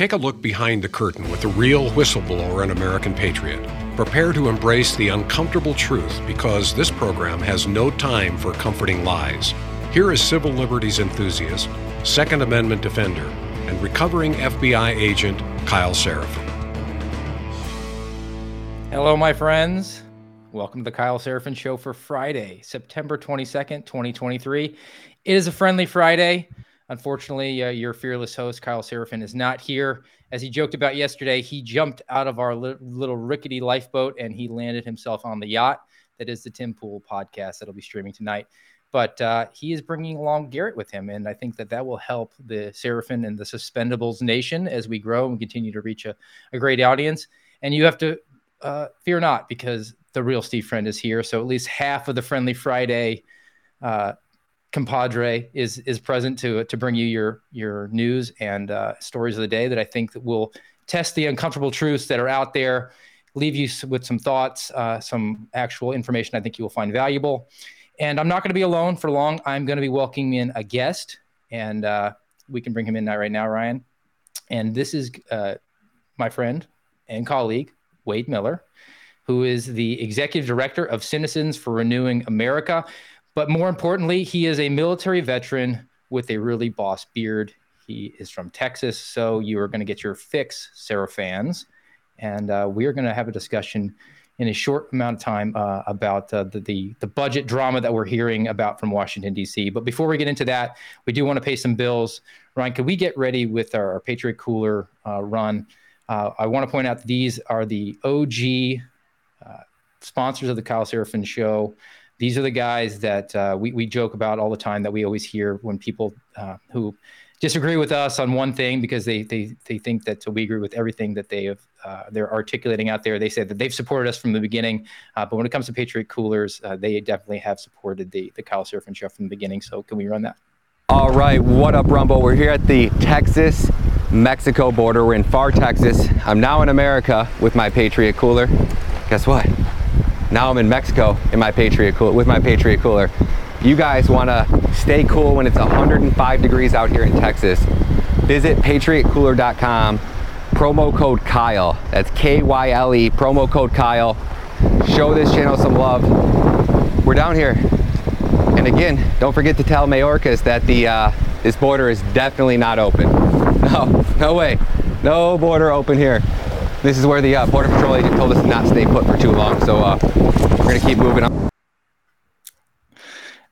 take a look behind the curtain with the real whistleblower and American patriot. Prepare to embrace the uncomfortable truth because this program has no time for comforting lies. Here is civil liberties enthusiast, Second Amendment defender, and recovering FBI agent Kyle Seraphin. Hello, my friends. Welcome to the Kyle Seraphin Show for Friday, September 22nd, 2023. It is a friendly Friday. Unfortunately, uh, your fearless host, Kyle Seraphin, is not here. As he joked about yesterday, he jumped out of our li- little rickety lifeboat and he landed himself on the yacht. That is the Tim Pool podcast that'll be streaming tonight. But uh, he is bringing along Garrett with him. And I think that that will help the Seraphin and the Suspendables Nation as we grow and continue to reach a, a great audience. And you have to uh, fear not because the real Steve Friend is here. So at least half of the Friendly Friday uh, compadre is is present to to bring you your your news and uh, stories of the day that I think that will test the uncomfortable truths that are out there, leave you with some thoughts, uh, some actual information I think you will find valuable. And I'm not going to be alone for long. I'm going to be welcoming in a guest, and uh, we can bring him in right now, Ryan. And this is uh, my friend and colleague Wade Miller, who is the executive director of Citizens for Renewing America. But more importantly, he is a military veteran with a really boss beard. He is from Texas, so you are going to get your fix, Sarah fans. And uh, we are going to have a discussion in a short amount of time uh, about uh, the, the, the budget drama that we're hearing about from Washington D.C. But before we get into that, we do want to pay some bills. Ryan, could we get ready with our, our Patriot Cooler uh, run? Uh, I want to point out these are the OG uh, sponsors of the Kyle Seraphin Show these are the guys that uh, we, we joke about all the time that we always hear when people uh, who disagree with us on one thing because they they, they think that we agree with everything that they have uh, they're articulating out there. They say that they've supported us from the beginning, uh, but when it comes to Patriot Coolers, uh, they definitely have supported the the Kyle Seraphin show from the beginning. So can we run that? All right, what up, Rumble? We're here at the Texas Mexico border. We're in far Texas. I'm now in America with my Patriot Cooler. Guess what? Now I'm in Mexico in my Patriot cooler with my Patriot cooler. You guys want to stay cool when it's 105 degrees out here in Texas. Visit patriotcooler.com. Promo code Kyle. That's K Y L E. Promo code Kyle. Show this channel some love. We're down here. And again, don't forget to tell Mayorkas that the uh, this border is definitely not open. No, no way. No border open here. This is where the uh, Border Patrol agent told us to not stay put for too long, so uh, we're going to keep moving on.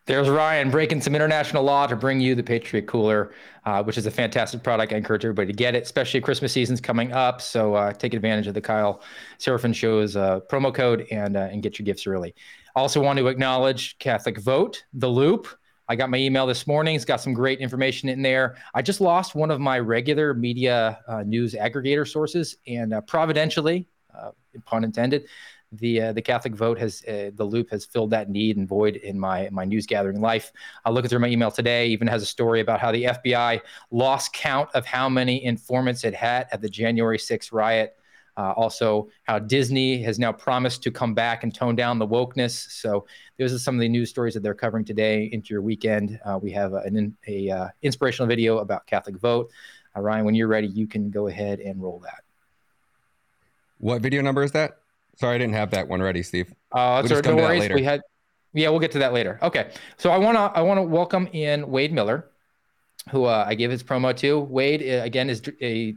There's Ryan breaking some international law to bring you the Patriot Cooler, uh, which is a fantastic product. I encourage everybody to get it, especially Christmas season's coming up. So uh, take advantage of the Kyle Seraphin Show's uh, promo code and uh, and get your gifts early. Also want to acknowledge Catholic Vote, The Loop. I got my email this morning. It's got some great information in there. I just lost one of my regular media uh, news aggregator sources, and uh, providentially, uh, pun intended, the uh, the Catholic vote has uh, the loop has filled that need and void in my my news gathering life. I look through my email today. Even has a story about how the FBI lost count of how many informants it had at the January 6th riot. Uh, also, how Disney has now promised to come back and tone down the wokeness. So, those are some of the news stories that they're covering today into your weekend. Uh, we have an a, uh, inspirational video about Catholic vote. Uh, Ryan, when you're ready, you can go ahead and roll that. What video number is that? Sorry, I didn't have that one ready, Steve. Uh, we'll no worries. We had, yeah, we'll get to that later. Okay, so I want to I want to welcome in Wade Miller, who uh, I gave his promo to. Wade uh, again is a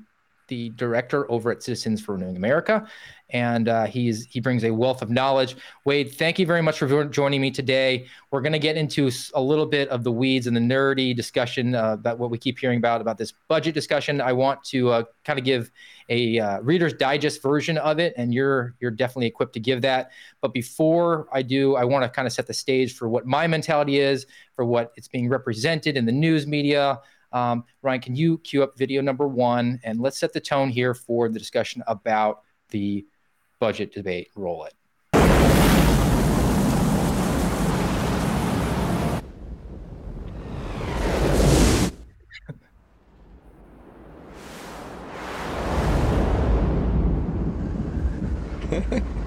the director over at Citizens for Renewing America, and uh, he's he brings a wealth of knowledge. Wade, thank you very much for joining me today. We're going to get into a little bit of the weeds and the nerdy discussion uh, about what we keep hearing about about this budget discussion. I want to uh, kind of give a uh, Reader's Digest version of it, and you're you're definitely equipped to give that. But before I do, I want to kind of set the stage for what my mentality is, for what it's being represented in the news media. Um, Ryan, can you cue up video number one and let's set the tone here for the discussion about the budget debate? Roll it.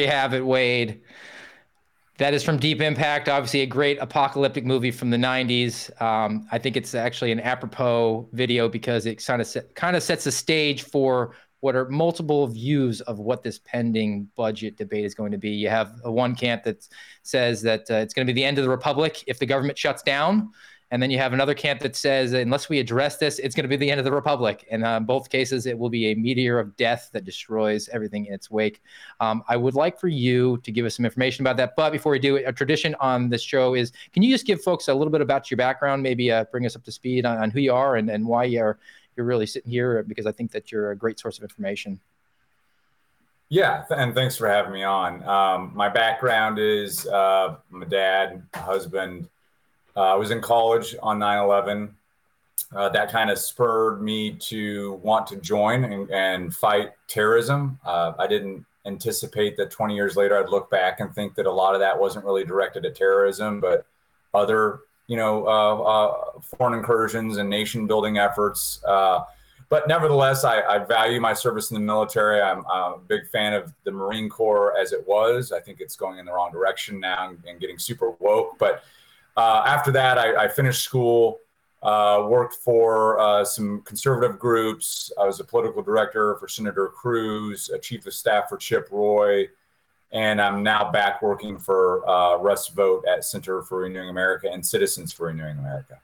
you have it, Wade. That is from Deep Impact, obviously a great apocalyptic movie from the 90s. Um, I think it's actually an apropos video because it kind of set, kind of sets the stage for what are multiple views of what this pending budget debate is going to be. You have a one camp that says that uh, it's going to be the end of the republic if the government shuts down. And then you have another camp that says, unless we address this, it's going to be the end of the republic. And uh, in both cases, it will be a meteor of death that destroys everything in its wake. Um, I would like for you to give us some information about that. But before we do, a tradition on this show is can you just give folks a little bit about your background, maybe uh, bring us up to speed on, on, who you are and, and why you're, you're really sitting here? Because I think that you're a great source of information. Yeah, and thanks for having me on. Um, my background is uh, dad, husband, uh, I was in college on 9 11. Uh, that kind of spurred me to want to join and, and fight terrorism. Uh, I didn't anticipate that 20 years later I'd look back and think that a lot of that wasn't really directed at terrorism, but other, you know, uh, uh, foreign incursions and nation building efforts. Uh, but nevertheless, I, I, value my service in the military. I'm, I'm, a big fan of the Marine Corps as it was. I think it's going in the wrong direction now and, and getting super woke. But uh, after that, I, I finished school, uh, worked for uh, some conservative groups. I was a political director for Senator Cruz, a chief of staff for Chip Roy, and I'm now back working for uh, Russ Vought at Center for Renewing America and Citizens for Renewing America.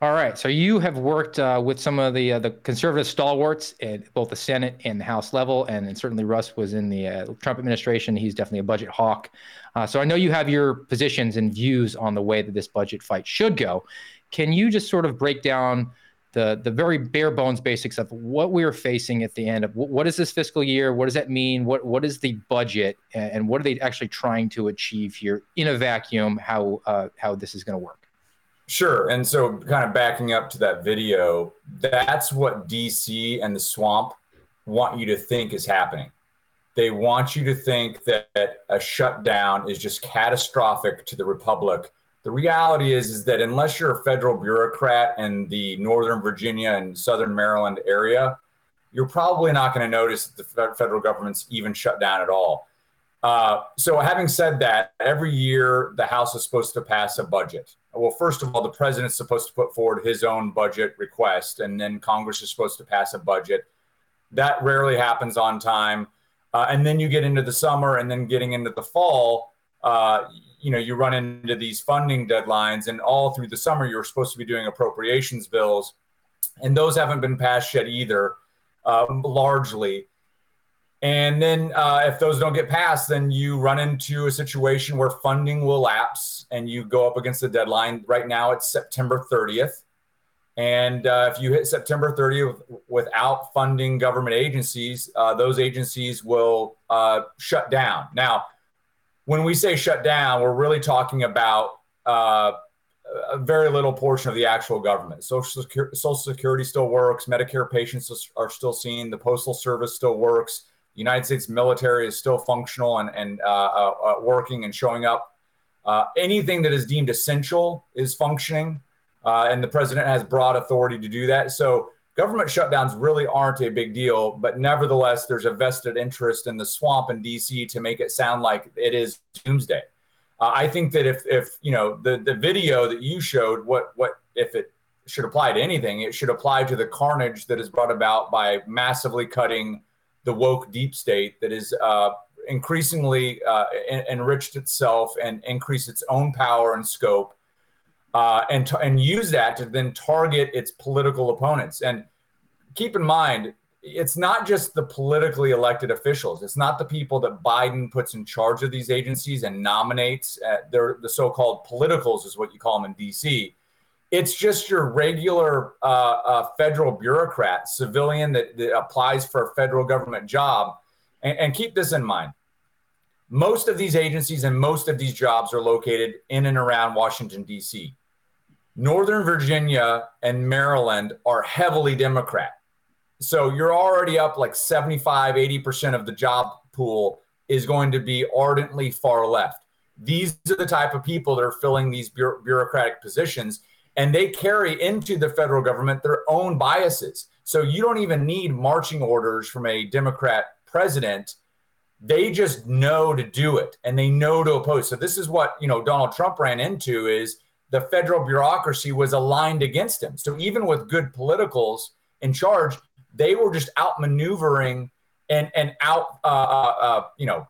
All right. So you have worked uh, with some of the uh, the conservative stalwarts at both the Senate and the House level, and, and certainly Russ was in the uh, Trump administration. He's definitely a budget hawk. Uh, so I know you have your positions and views on the way that this budget fight should go. Can you just sort of break down the the very bare bones basics of what we are facing at the end of what is this fiscal year? What does that mean? What what is the budget, and what are they actually trying to achieve here in a vacuum? How uh, how this is going to work? Sure. And so, kind of backing up to that video, that's what DC and the swamp want you to think is happening. They want you to think that a shutdown is just catastrophic to the republic. The reality is, is that unless you're a federal bureaucrat in the Northern Virginia and Southern Maryland area, you're probably not going to notice that the federal government's even shut down at all. Uh, so, having said that, every year the House is supposed to pass a budget. Well, first of all, the president's supposed to put forward his own budget request, and then Congress is supposed to pass a budget. That rarely happens on time. Uh, and then you get into the summer, and then getting into the fall, uh, you know, you run into these funding deadlines, and all through the summer, you're supposed to be doing appropriations bills, and those haven't been passed yet either, um, largely. And then uh, if those don't get passed, then you run into a situation where funding will lapse and you go up against the deadline. Right now, it's September 30th. And uh, if you hit September 30th without funding government agencies, uh, those agencies will uh, shut down. Now, when we say shut down, we're really talking about uh, a very little portion of the actual government. Social Security, Social Security still works, Medicare patients are still seen, the Postal Service still works the United States military is still functional and, and uh, uh, uh, working and showing up. Uh, anything that is deemed essential is functioning, uh, and the president has broad authority to do that. So government shutdowns really aren't a big deal, but nevertheless, there's a vested interest in the swamp in DC to make it sound like it is doomsday. Uh, I think that if, if you know the, the video that you showed, what what if it should apply to anything, it should apply to the carnage that is brought about by massively cutting the woke deep state that is uh, increasingly uh, en- enriched itself and increased its own power and scope, uh, and t- and use that to then target its political opponents. And keep in mind, it's not just the politically elected officials. It's not the people that Biden puts in charge of these agencies and nominates. Uh, they're the so-called politicals, is what you call them in D.C. It's just your regular uh, uh, federal bureaucrat, civilian that, that, applies for a federal government job. And, and keep this in mind most of these agencies and most of these jobs are located in and around Washington, D.C. Northern Virginia and Maryland are heavily Democrat. So you're already up like 75, 80% of the job pool is going to be ardently far left. These are the type of people that are filling these bureaucratic positions and they carry into the federal government their own biases. So you don't even need marching orders from a Democrat president they just know to do it and they know to oppose. So this is what, you know, Donald Trump ran into is the federal bureaucracy was aligned against him. So even with good politicals in charge, they were just outmaneuvering and and out, uh, uh, uh, you know,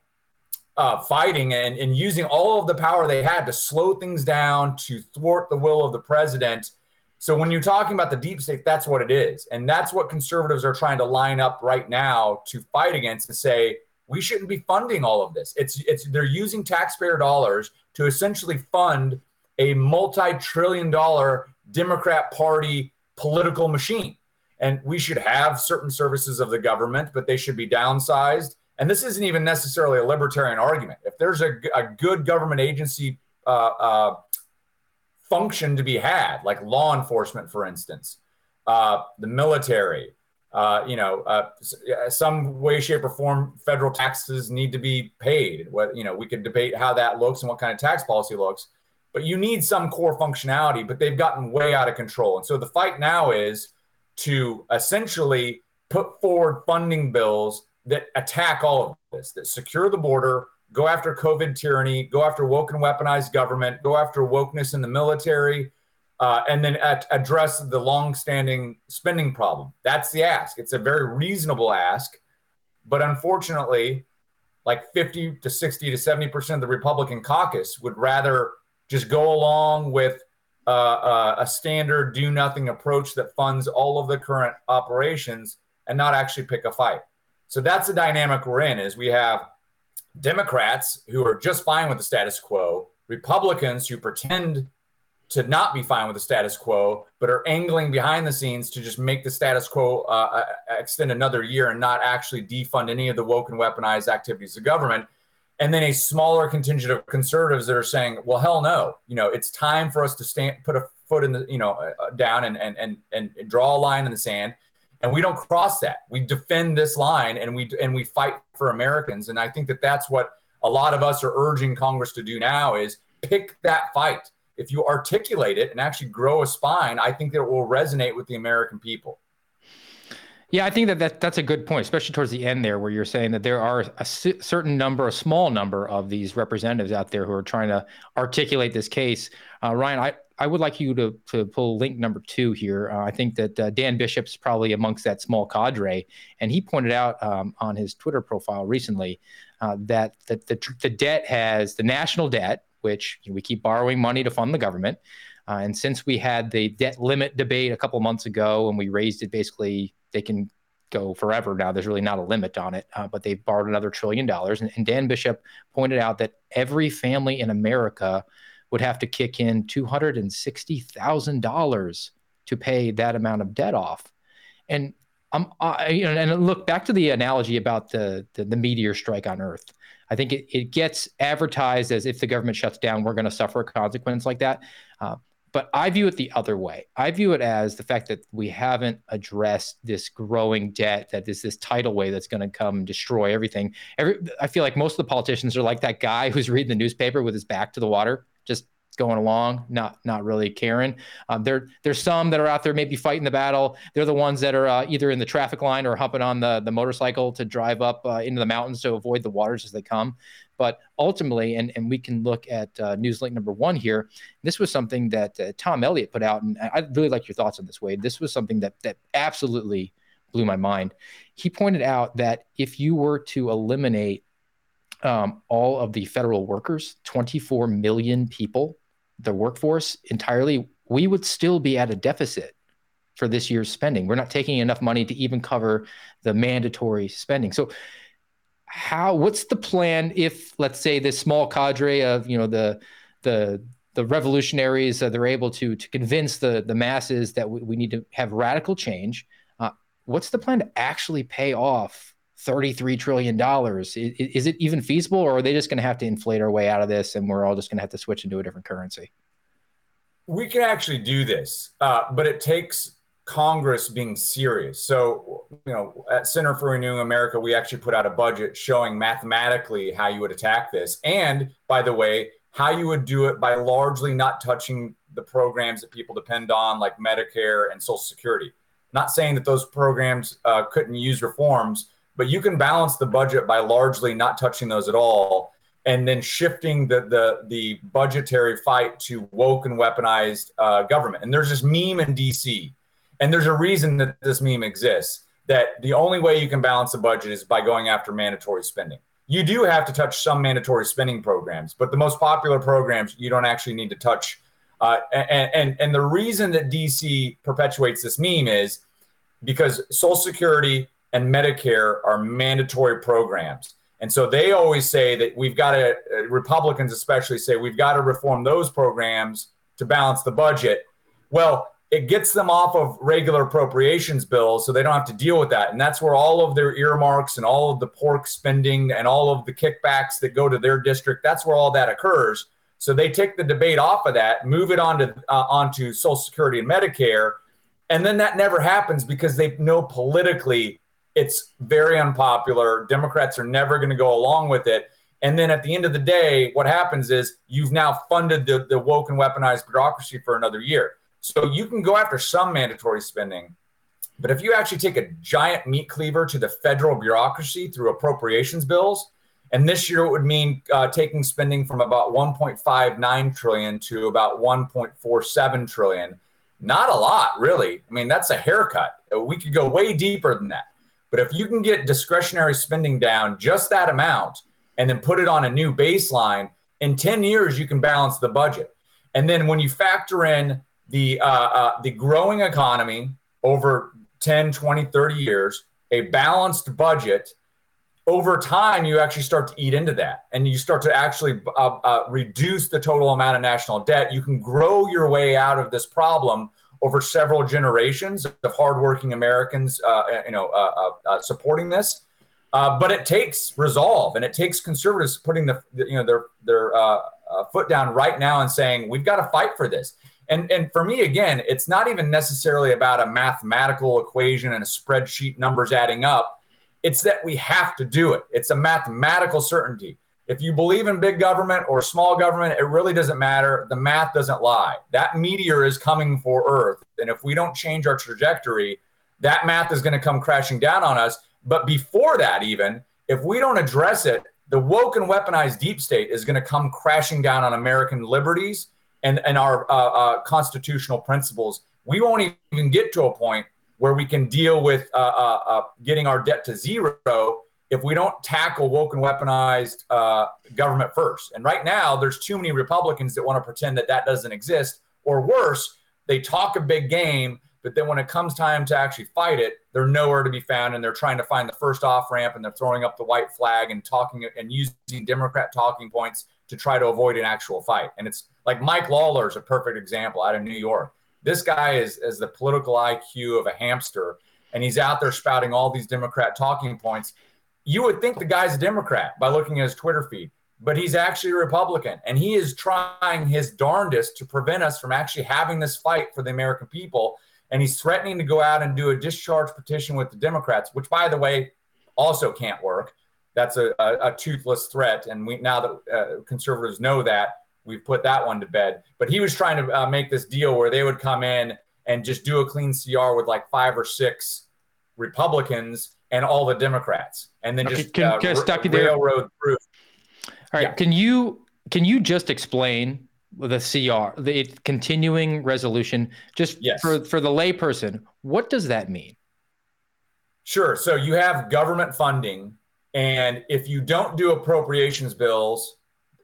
uh, fighting and, and using all of the power they had to slow things down, to thwart the will of the president. So when you're talking about the deep state, that's what it is, and that's what conservatives are trying to line up right now to fight against and say we shouldn't be funding all of this. It's it's they're using taxpayer dollars to essentially fund a multi-trillion dollar Democrat Party political machine. And we should have certain services of the government, but they should be downsized. And this isn't even necessarily a libertarian argument. If there's a, a good government agency uh, uh, function to be had, like law enforcement, for instance, uh, the military, uh, you know, uh, some way, shape, or form, federal taxes need to be paid. What you know, we could debate how that looks and what kind of tax policy looks, but you need some core functionality. But they've gotten way out of control, and so the fight now is to essentially put forward funding bills that attack all of this, that secure the border, go after COVID tyranny, go after woke and weaponized government, go after wokeness in the military, uh, and then at, address the long-standing spending problem. That's the ask. It's a very reasonable ask, but unfortunately, like 50 to 60 to 70 percent of the Republican caucus would rather just go along with uh, uh, a standard do nothing approach that funds all of the current operations and not actually pick a fight. So that's the dynamic we're in is we have Democrats who are just fine with the status quo, Republicans who pretend to not be fine with the status quo, but are angling behind the scenes to just make the status quo uh, uh extend another year and not actually defund any of the woke and weaponized activities of government and then a smaller contingent of conservatives that are saying, "Well, hell no, you know, it's time for us to stand, put a foot in the, you know, uh, down and and and and draw a line in the sand." And we don't cross that. We defend this line, and we and we fight for Americans. And I think that that's what a lot of us are urging Congress to do now: is pick that fight. If you articulate it and actually grow a spine, I think that it will resonate with the American people. Yeah, I think that, that that's a good point, especially towards the end there, where you're saying that there are a certain number, a small number of these representatives out there who are trying to articulate this case. Uh, Ryan, I, I would like you to, to pull link number two here. Uh, I think that uh, Dan Bishop's probably amongst that small cadre, and he pointed out um, on his Twitter profile recently uh, that, that the, the debt has the national debt, which we keep borrowing money to fund the government. Uh, and since we had the debt limit debate a couple months ago, and we raised it basically they can go forever now. There's really not a limit on it, uh, but they've borrowed another trillion dollars. And, and, Dan Bishop pointed out that every family in America would have to kick in $260,000 to pay that amount of debt off. And um, I, you know, and look back to the analogy about the, the, the meteor strike on Earth. I think it, it gets advertised as if the government shuts down, we're going to suffer a consequence like that. Uh, but I view it the other way. I view it as the fact that we haven't addressed this growing debt, that is this tidal wave that's going to come destroy everything. Every, I feel like most of the politicians are like that guy who's reading the newspaper with his back to the water, just going along, not not really caring. Um, there there's some that are out there maybe fighting the battle. They're the ones that are uh, either in the traffic line or humping on the the motorcycle to drive up uh, into the mountains to avoid the waters as they come. But ultimately, and, and we can look at uh, Newslink number one here. This was something that uh, Tom Elliott put out, and I really like your thoughts on this, Wade. This was something that that absolutely blew my mind. He pointed out that if you were to eliminate um, all of the federal workers, 24 million people, the workforce entirely, we would still be at a deficit for this year's spending. We're not taking enough money to even cover the mandatory spending. So how what's the plan if let's say this small cadre of you know the the the revolutionaries uh, they're able to to convince the the masses that we, we need to have radical change uh, what's the plan to actually pay off 33 trillion dollars is, is, it even feasible or are they just going to have to inflate our way out of this and we're all just going to have to switch into a different currency we can actually do this uh, but it takes Congress being serious. So, you know, at Center for Renewing America, we actually put out a budget showing mathematically how you would attack this. And by the way, how you would do it by largely not touching the programs that people depend on, like Medicare and Social Security. Not saying that those programs uh, couldn't use reforms, but you can balance the budget by largely not touching those at all and then shifting the the the budgetary fight to woke and weaponized uh, government. And there's this meme in DC, and there's a reason that this meme exists. That the only way you can balance the budget is by going after mandatory spending. You do have to touch some mandatory spending programs, but the most popular programs you don't actually need to touch. Uh, and, and and the reason that DC perpetuates this meme is because Social Security and Medicare are mandatory programs and so they always say that we've got to, uh, Republicans especially say we've got to reform those programs to balance the budget. Well, it gets them off of regular appropriations bills so they don't have to deal with that. And that's where all of their earmarks and all of the pork spending and all of the kickbacks that go to their district, that's where all that occurs. So they take the debate off of that, move it onto uh, onto Social Security and Medicare, and then that never happens because they know politically it's very unpopular. Democrats are never going to go along with it. And then at the end of the day, what happens is you've now funded the, the woke and weaponized bureaucracy for another year. So you can go after some mandatory spending. But if you actually take a giant meat cleaver to the federal bureaucracy through appropriations bills, and this year it would mean uh, taking spending from about 1.59 trillion to about 1.47 trillion. Not a lot, really. I mean, that's a haircut. We could go way deeper than that. But if you can get discretionary spending down just that amount and then put it on a new baseline, in 10 years, you can balance the budget. And then when you factor in the, uh, uh, the growing economy over 10, 20, 30 years, a balanced budget, over time, you actually start to eat into that and you start to actually uh, uh reduce the total amount of national debt. You can grow your way out of this problem over several generations of hardworking Americans, uh, you know, uh, uh, uh, supporting this. Uh, but it takes resolve, and it takes conservatives putting the, you know, their their uh, foot down right now and saying we've got to fight for this. And and for me, again, it's not even necessarily about a mathematical equation and a spreadsheet numbers adding up. It's that we have to do it. It's a mathematical certainty. If you believe in big government or small government, it really doesn't matter. The math doesn't lie. That meteor is coming for Earth. And if we don't change our trajectory, that math is going to come crashing down on us. But before that, even, if we don't address it, the woke and weaponized deep state is going to come crashing down on American liberties and, and our uh, uh, constitutional principles. We won't even get to a point where we can deal with uh, uh, uh getting our debt to zero if we don't tackle woke and weaponized uh, government first. And right now, there's too many Republicans that want to pretend that that doesn't exist, or worse, they talk a big game, but then when it comes time to actually fight it, they're nowhere to be found, and they're trying to find the first off ramp, and they're throwing up the white flag and talking and using Democrat talking points to try to avoid an actual fight. And it's like Mike Lawler is a perfect example out of New York. This guy is, is the political IQ of a hamster, and he's out there spouting all these Democrat talking points you would think the guy's a Democrat by looking at his Twitter feed, but he's actually a Republican. And he is trying his darndest to prevent us from actually having this fight for the American people. And he's threatening to go out and do a discharge petition with the Democrats, which, by the way, also can't work. That's a, a, a toothless threat. And we now that uh, conservatives know that, we've put that one to bed. But he was trying to uh, make this deal where they would come in and just do a clean CR with like five or six Republicans and all the Democrats, and then okay, just can, uh, can stop you there? railroad through. All right, yeah. can you can you just explain the CR, the continuing resolution, just yes. for for the layperson? What does that mean? Sure. So you have government funding, and if you don't do appropriations bills,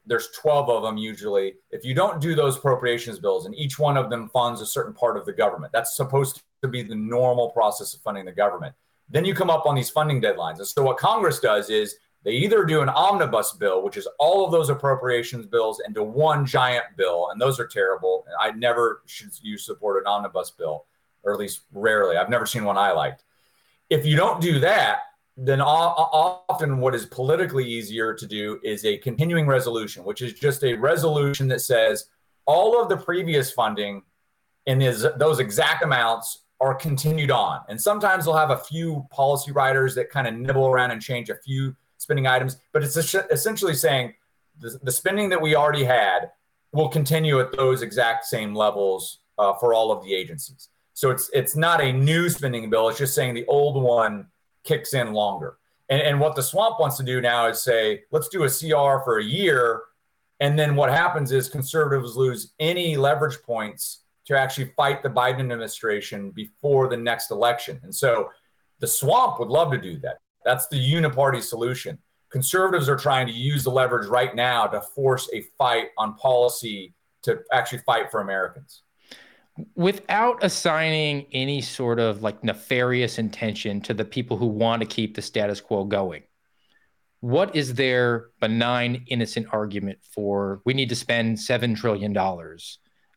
there's 12 of them usually. If you don't do those appropriations bills, and each one of them funds a certain part of the government, that's supposed to be the normal process of funding the government. Then you come up on these funding deadlines. And so what Congress does is they either do an omnibus bill, which is all of those appropriations bills into one giant bill, and those are terrible. I never should you support an omnibus bill, or at least rarely. I've never seen one I liked. If you don't do that, then often what is politically easier to do is a continuing resolution, which is just a resolution that says all of the previous funding in those exact amounts are continued on. And sometimes they'll have a few policy writers that kind of nibble around and change a few spending items, but it's essentially saying the, the spending that we already had will continue at those exact same levels uh, for all of the agencies. So it's it's not a new spending bill. It's just saying the old one kicks in longer. And, and what the swamp wants to do now is say, let's do a CR for a year. And then what happens is conservatives lose any leverage points to actually fight the Biden administration before the next election. And so the swamp would love to do that. That's the uniparty solution. Conservatives are trying to use the leverage right now to force a fight on policy to actually fight for Americans. Without assigning any sort of like nefarious intention to the people who want to keep the status quo going, what is their benign, innocent argument for we need to spend $7 trillion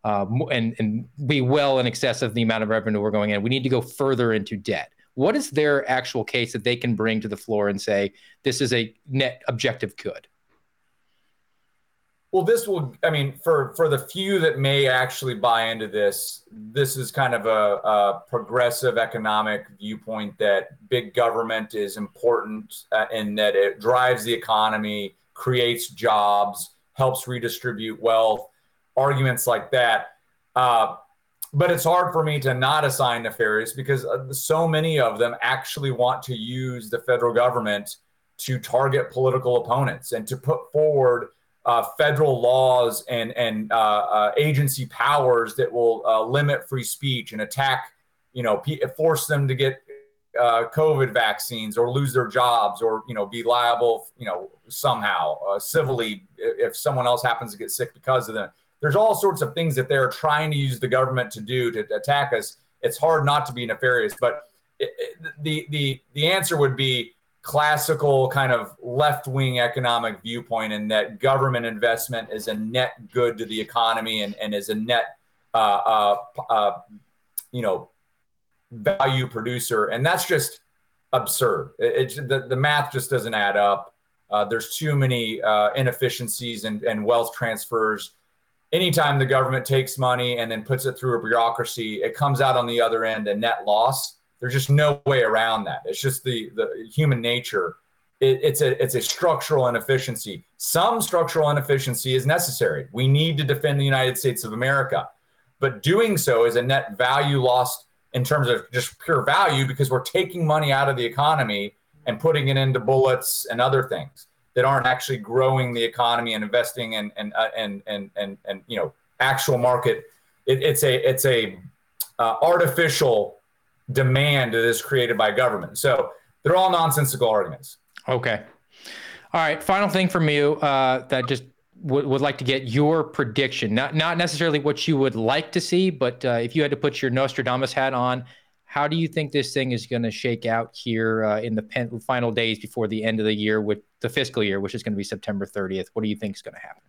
uh, and, and be well in excess of the amount of revenue we're going in? We need to go further into debt. What is their actual case that they can bring to the floor and say, this is a net objective good? Well, this will, I mean, for, for the few that may actually buy into this, this is kind of a, a progressive economic viewpoint that big government is important uh, in that it drives the economy, creates jobs, helps redistribute wealth, arguments like that. Uh, but it's hard for me to not assign nefarious because uh, so many of them actually want to use the federal government to target political opponents and to put forward uh, federal laws and and uh, uh, agency powers that will uh, limit free speech and attack, you know, force them to get uh, COVID vaccines or lose their jobs or you know be liable, you know, somehow civilly if someone else happens to get sick because of them there's all sorts of things that they're trying to use the government to do to attack us. It's hard not to be nefarious, but it, it, the the the answer would be classical kind of left wing economic viewpoint, and that government investment is a net good to the economy and, and is a net uh, uh, uh, you know value producer, and that's just absurd. It, it, the, the math just doesn't add up. Uh, there's too many uh, inefficiencies and, and wealth transfers anytime the government takes money and then puts it through a bureaucracy, it comes out on the other end a net loss. There's just no way around that. It's just the the human nature. It, it's a it's a structural inefficiency. Some structural inefficiency is necessary. We need to defend the United States of America, but doing so is a net value lost in terms of just pure value because we're taking money out of the economy and putting it into bullets and other things that aren't actually growing the economy and investing and and uh, and, and and and you know actual market. It, it's a it's a uh, artificial demand that is created by government. So they're all nonsensical arguments. Okay. All right. Final thing from you uh, that just would, would like to get your prediction. Not not necessarily what you would like to see, but uh, if you had to put your Nostradamus hat on how do you think this thing is going to shake out here uh, in the pen- final days before the end of the year with the fiscal year, which is going to be September 30th? What do you think is going to happen?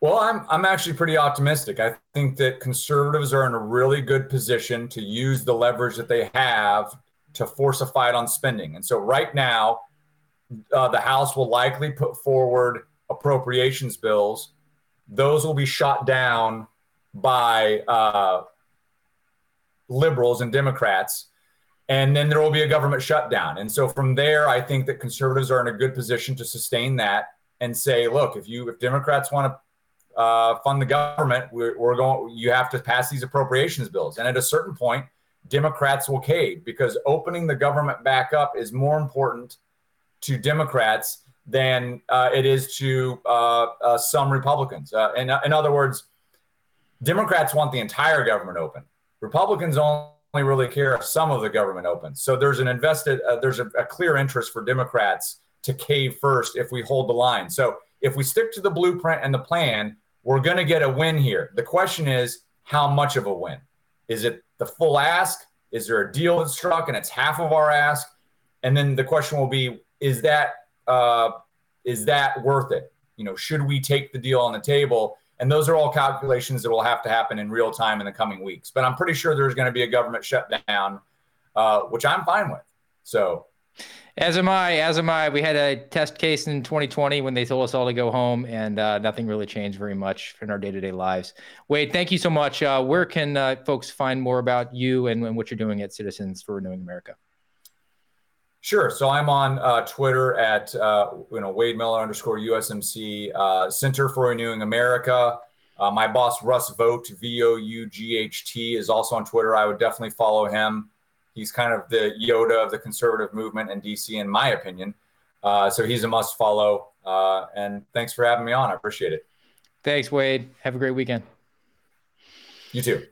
Well, I'm I'm actually pretty optimistic. I think that conservatives are in a really good position to use the leverage that they have to force a fight on spending. And so right now, uh, the House will likely put forward appropriations bills. Those will be shot down by uh, liberals and Democrats. And then there will be a government shutdown. And so from there, I think that conservatives are in a good position to sustain that and say, look, if you if Democrats want to uh, fund the government, we're, we're going. You have to pass these appropriations bills. And at a certain point, Democrats will cave because opening the government back up is more important to Democrats than uh, it is to uh, uh some Republicans. Uh, in, in other words, Democrats want the entire government open. Republicans only really care if some of the government opens. So there's an invested, uh, there's a, a clear interest for Democrats to cave first if we hold the line. So if we stick to the blueprint and the plan, we're going to get a win here. The question is, how much of a win? Is it the full ask? Is there a deal that's struck and it's half of our ask? And then the question will be, is that uh, is that worth it? You know, should we take the deal on the table? And those are all calculations that will have to happen in real time in the coming weeks. But I'm pretty sure there's going to be a government shutdown, uh, which I'm fine with. So, as am I. As am I. We had a test case in 2020 when they told us all to go home, and uh, nothing really changed very much in our day to day lives. Wade, thank you so much. Uh, where can uh, folks find more about you and, and what you're doing at Citizens for Renewing America? Sure. So I'm on uh, Twitter at uh, you know Wade Miller underscore USMC uh, Center for Renewing America. Uh, my boss Russ Vought V O U G H T is also on Twitter. I would definitely follow him. He's kind of the Yoda of the conservative movement in DC, in my opinion. Uh, so he's a must follow. Uh, and thanks for having me on. I appreciate it. Thanks, Wade. Have a great weekend. You too.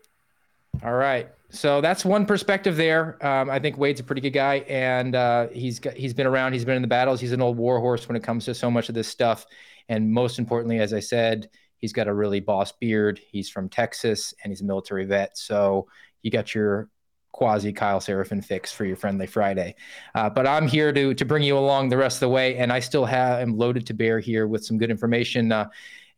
All right. So that's one perspective there. Um, I think Wade's a pretty good guy, and uh, he's got, he's been around. He's been in the battles. He's an old war horse when it comes to so much of this stuff. And most importantly, as I said, he's got a really boss beard. He's from Texas, and he's a military vet. So you got your quasi Kyle Seraphin fix for your friendly Friday. Uh, but I'm here to to bring you along the rest of the way, and I still have am loaded to bear here with some good information. Uh,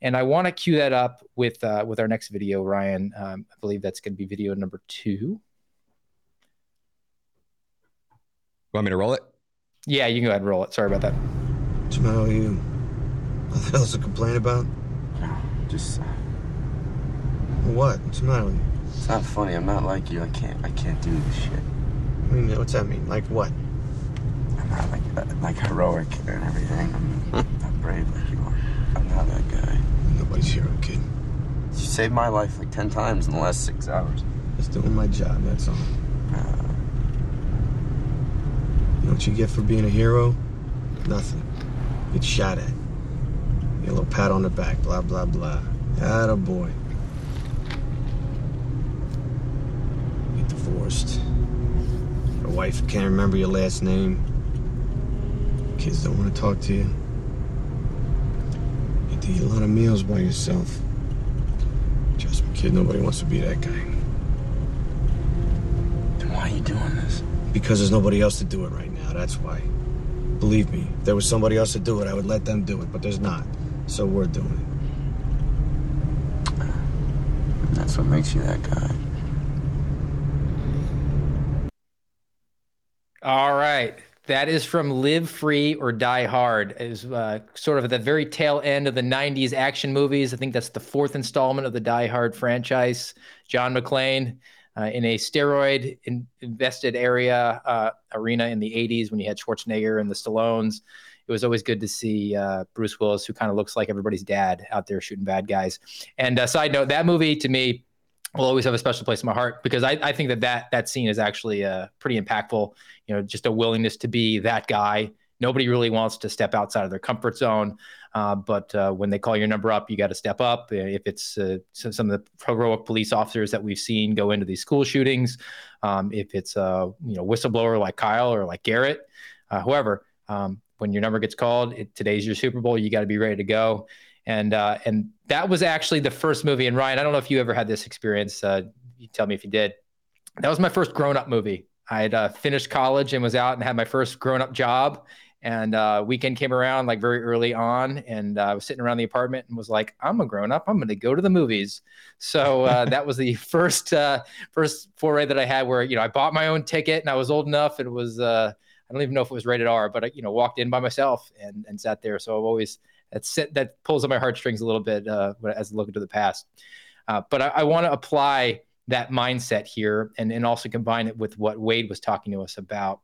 and I want to cue that up with uh, with our next video, Ryan. Um, I believe that's going to be video number two. Want me to roll it? Yeah, you can go ahead and roll it. Sorry about that. What's the matter with you? What the hell's to complain about? Just What? What's the matter with you? it's not funny. I'm not like you. I can't. I can't do this shit. I mean, what's that mean? Like what? I'm not like uh, like heroic and everything. I'm not brave like you I'm that guy. Nobody's hero, kid. You saved my life like ten times in the last six hours. Just doing my job, that's all. Uh, You know what you get for being a hero? Nothing. Get shot at. Get a little pat on the back, blah, blah, blah. Atta boy. Get divorced. Your wife can't remember your last name. Kids don't want to talk to you. Get to eat a lot of meals by yourself. Trust me, kid, nobody wants to be that guy. then why are you doing this? Because there's nobody else to do it right now, that's why. Believe me, if there was somebody else to do it, I would let them do it, but there's not. So we're doing it. That's what makes you that guy. All right. That is from Live Free or Die Hard. It was uh, sort of at the very tail end of the 90s action movies. I think that's the fourth installment of the Die Hard franchise. John McClane uh, in a steroid in- invested area uh, arena in the 80s when you had Schwarzenegger and the Stallones. It was always good to see uh, Bruce Willis, who kind of looks like everybody's dad out there shooting bad guys. And uh, side note, that movie to me will always have a special place in my heart because I, I think that, that that scene is actually uh, pretty impactful. You know, just a willingness to be that guy. Nobody really wants to step outside of their comfort zone, uh, but uh, when they call your number up, you got to step up. If it's uh, some of the heroic police officers that we've seen go into these school shootings, um, if it's a you know whistleblower like Kyle or like Garrett, uh, whoever, um, when your number gets called, it, today's your Super Bowl. You got to be ready to go and uh, and that was actually the first movie. And Ryan, I don't know if you ever had this experience. Uh, you tell me if you did. That was my first grown-up movie. I had uh, finished college and was out and had my first grown-up job. And uh, weekend came around like very early on, and uh, I was sitting around the apartment and was like, "I'm a grown-up. I'm going to go to the movies." So uh, that was the first first foray that I had, where you know I bought my own ticket and I was old enough. It was I don't even know if it was rated R, but I, you know walked in by myself and and sat there. So I've always that's that pulls on my heartstrings a little bit uh, as I look into the past. Uh, but I, I want to apply that mindset here and, and also combine it with what Wade was talking to us about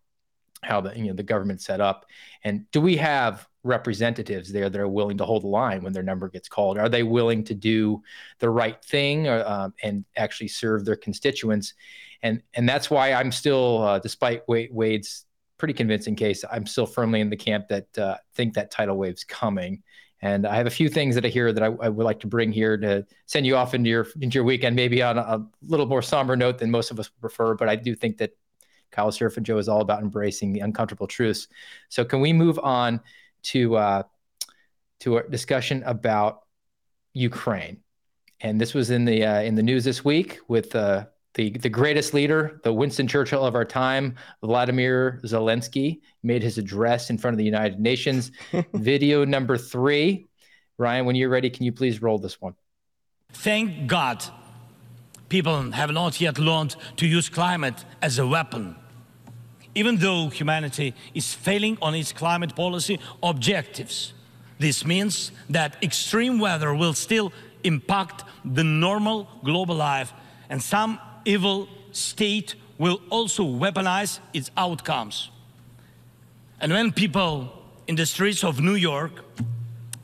how the you know the government set up. And do we have representatives there that are willing to hold the line when their number gets called? Are they willing to do the right thing or, um, and actually serve their constituents? And and that's why i'm still uh, despite Wade, wade's pretty convincing case i'm still firmly in the camp that uh, think that tidal wave's coming and I have a few things that I hear that I, I, would like to bring here to send you off into your into your weekend, maybe on a, a little more somber note than most of us prefer. But I do think that Kyle Seraphin Show is all about embracing the uncomfortable truths. So can we move on to uh, to a discussion about Ukraine? And this was in the uh, in the news this week with uh, the the greatest leader, the Winston Churchill of our time, Vladimir Zelensky, made his address in front of the United Nations. Video number three. Ryan, when you're ready, can you please roll this one? Thank God people have not yet learned to use climate as a weapon. Even though humanity is failing on its climate policy objectives, this means that extreme weather will still impact the normal global life and some evil state will also weaponize its outcomes. And when people in the streets of New York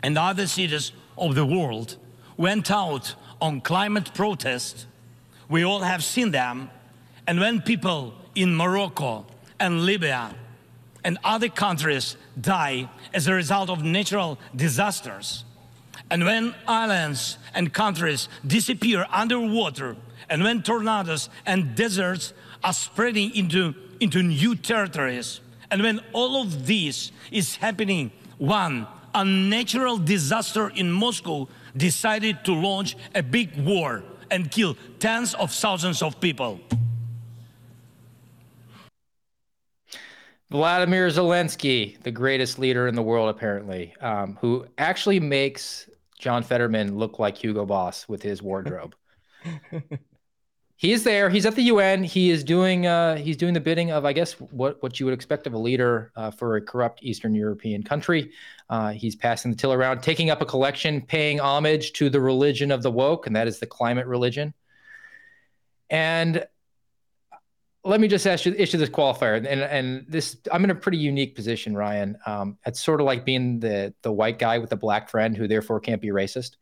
and other cities of the world went out on climate protest, we all have seen them. And when people in Morocco and Libya and other countries die as a result of natural disasters. And when islands and countries disappear underwater, and when tornadoes and deserts are spreading into, into new territories, and when all of this is happening, one unnatural disaster in Moscow decided to launch a big war and kill tens of thousands of people. Vladimir Zelensky, the greatest leader in the world, apparently, um, who actually makes John Fetterman look like Hugo Boss with his wardrobe. he is there. He's at the UN. He is doing. Uh, he's doing the bidding of, I guess, what what you would expect of a leader uh, for a corrupt Eastern European country. Uh, he's passing the till around, taking up a collection, paying homage to the religion of the woke, and that is the climate religion. And let me just ask you issue this qualifier and and this i'm in a pretty unique position ryan um, it's sort of like being the the white guy with the black friend who therefore can't be racist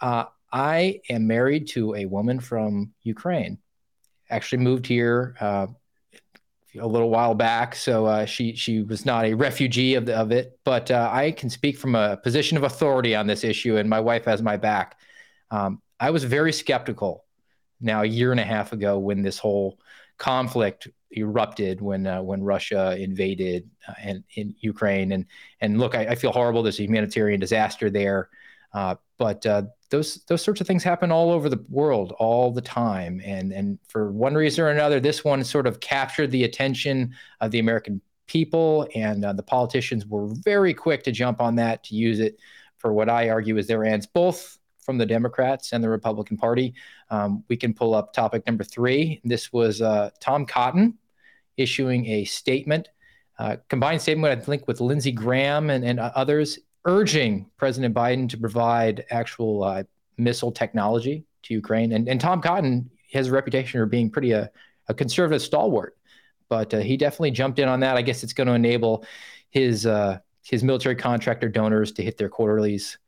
uh, i am married to a woman from ukraine actually moved here uh, a little while back so uh, she she was not a refugee of, the, of it but uh, i can speak from a position of authority on this issue and my wife has my back um, i was very skeptical now a year and a half ago when this whole conflict erupted when uh, when Russia invaded uh, in, in Ukraine. And and look, I, I, feel horrible. There's a humanitarian disaster there, uh, but uh, those those sorts of things happen all over the world all the time. And and for one reason or another, this one sort of captured the attention of the American people, and uh, the politicians were very quick to jump on that to use it for what I argue is their ends, both from the Democrats and the Republican Party. Um, we can pull up topic number three. This was uh, Tom Cotton issuing a statement, uh, combined statement, I think, with Lindsey Graham and, and others, urging President Biden to provide actual uh, missile technology to Ukraine. And, and Tom Cotton has a reputation for being pretty a, uh, a conservative stalwart, but uh, he definitely jumped in on that. I guess it's going to enable his uh, his military contractor donors to hit their quarterlies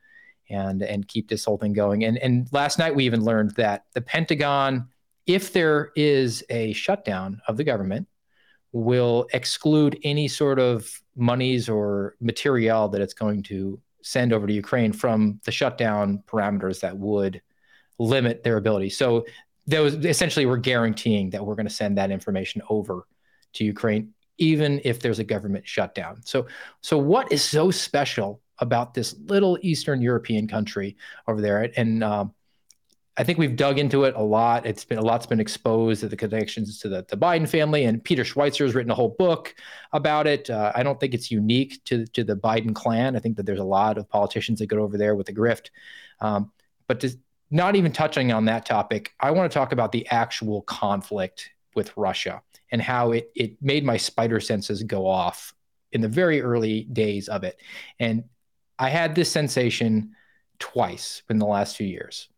and and keep this whole thing going. And and last night we even learned that the Pentagon, if there is a shutdown of the government, will exclude any sort of monies or material that it's going to send over to Ukraine from the shutdown parameters that would limit their ability. So those essentially we're guaranteeing that we're going to send that information over to Ukraine even if there's a government shutdown. So so what is so special about this little Eastern European country over there. And um, I think we've dug into it a lot. It's been a lot's been exposed to the connections to the, the Biden family, and Peter Schweizer has written a whole book about it. Uh, I don't think it's unique to to the Biden clan. I think that there's a lot of politicians that go over there with the grift. Um, but to, not even touching on that topic, I want to talk about the actual conflict with Russia and how it it made my spider senses go off in the very early days of it. And I had this sensation twice in the last few years.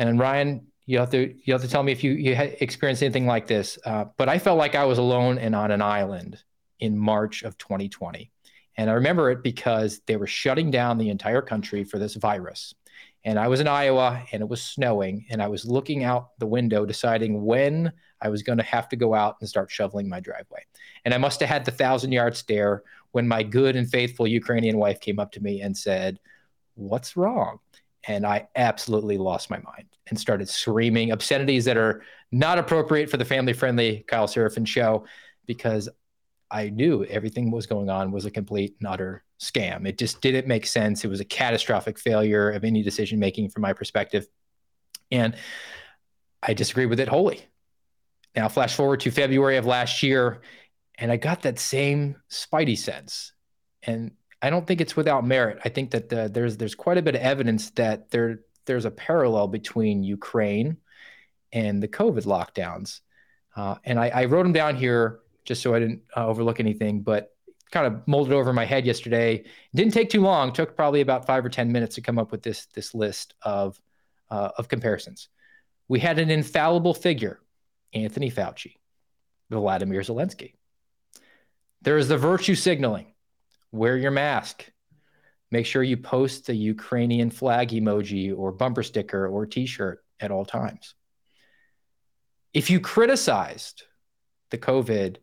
And Ryan, you have to you have to tell me if you you experienced anything like this. Uh, but I felt like I was alone and on an island in March of 2020, and I remember it because they were shutting down the entire country for this virus. And I was in Iowa, and it was snowing, and I was looking out the window, deciding when I was going to have to go out and start shoveling my driveway. And I must have had the thousand yard stare when my good and faithful Ukrainian wife came up to me and said, What's wrong? And I absolutely lost my mind and started screaming obscenities that are not appropriate for the family friendly Kyle Seraphin show because I knew everything was going on was a complete and utter scam. It just didn't make sense. It was a catastrophic failure of any decision making from my perspective. And I disagreed with it wholly. Now, flash forward to February of last year, and I got that same Spidey sense. And I don't think it's without merit. I think that the, there's there's quite a bit of evidence that there there's a parallel between Ukraine and the COVID lockdowns. Uh, and I, I, wrote them down here just so I didn't uh, overlook anything, but kind of molded over my head yesterday. Didn't take too long. Took probably about five or ten minutes to come up with this this list of uh, of comparisons. We had an infallible figure, Anthony Fauci, Vladimir Zelensky. There is the virtue signaling. Wear your mask. Make sure you post the Ukrainian flag emoji or bumper sticker or t shirt at all times. If you criticized the COVID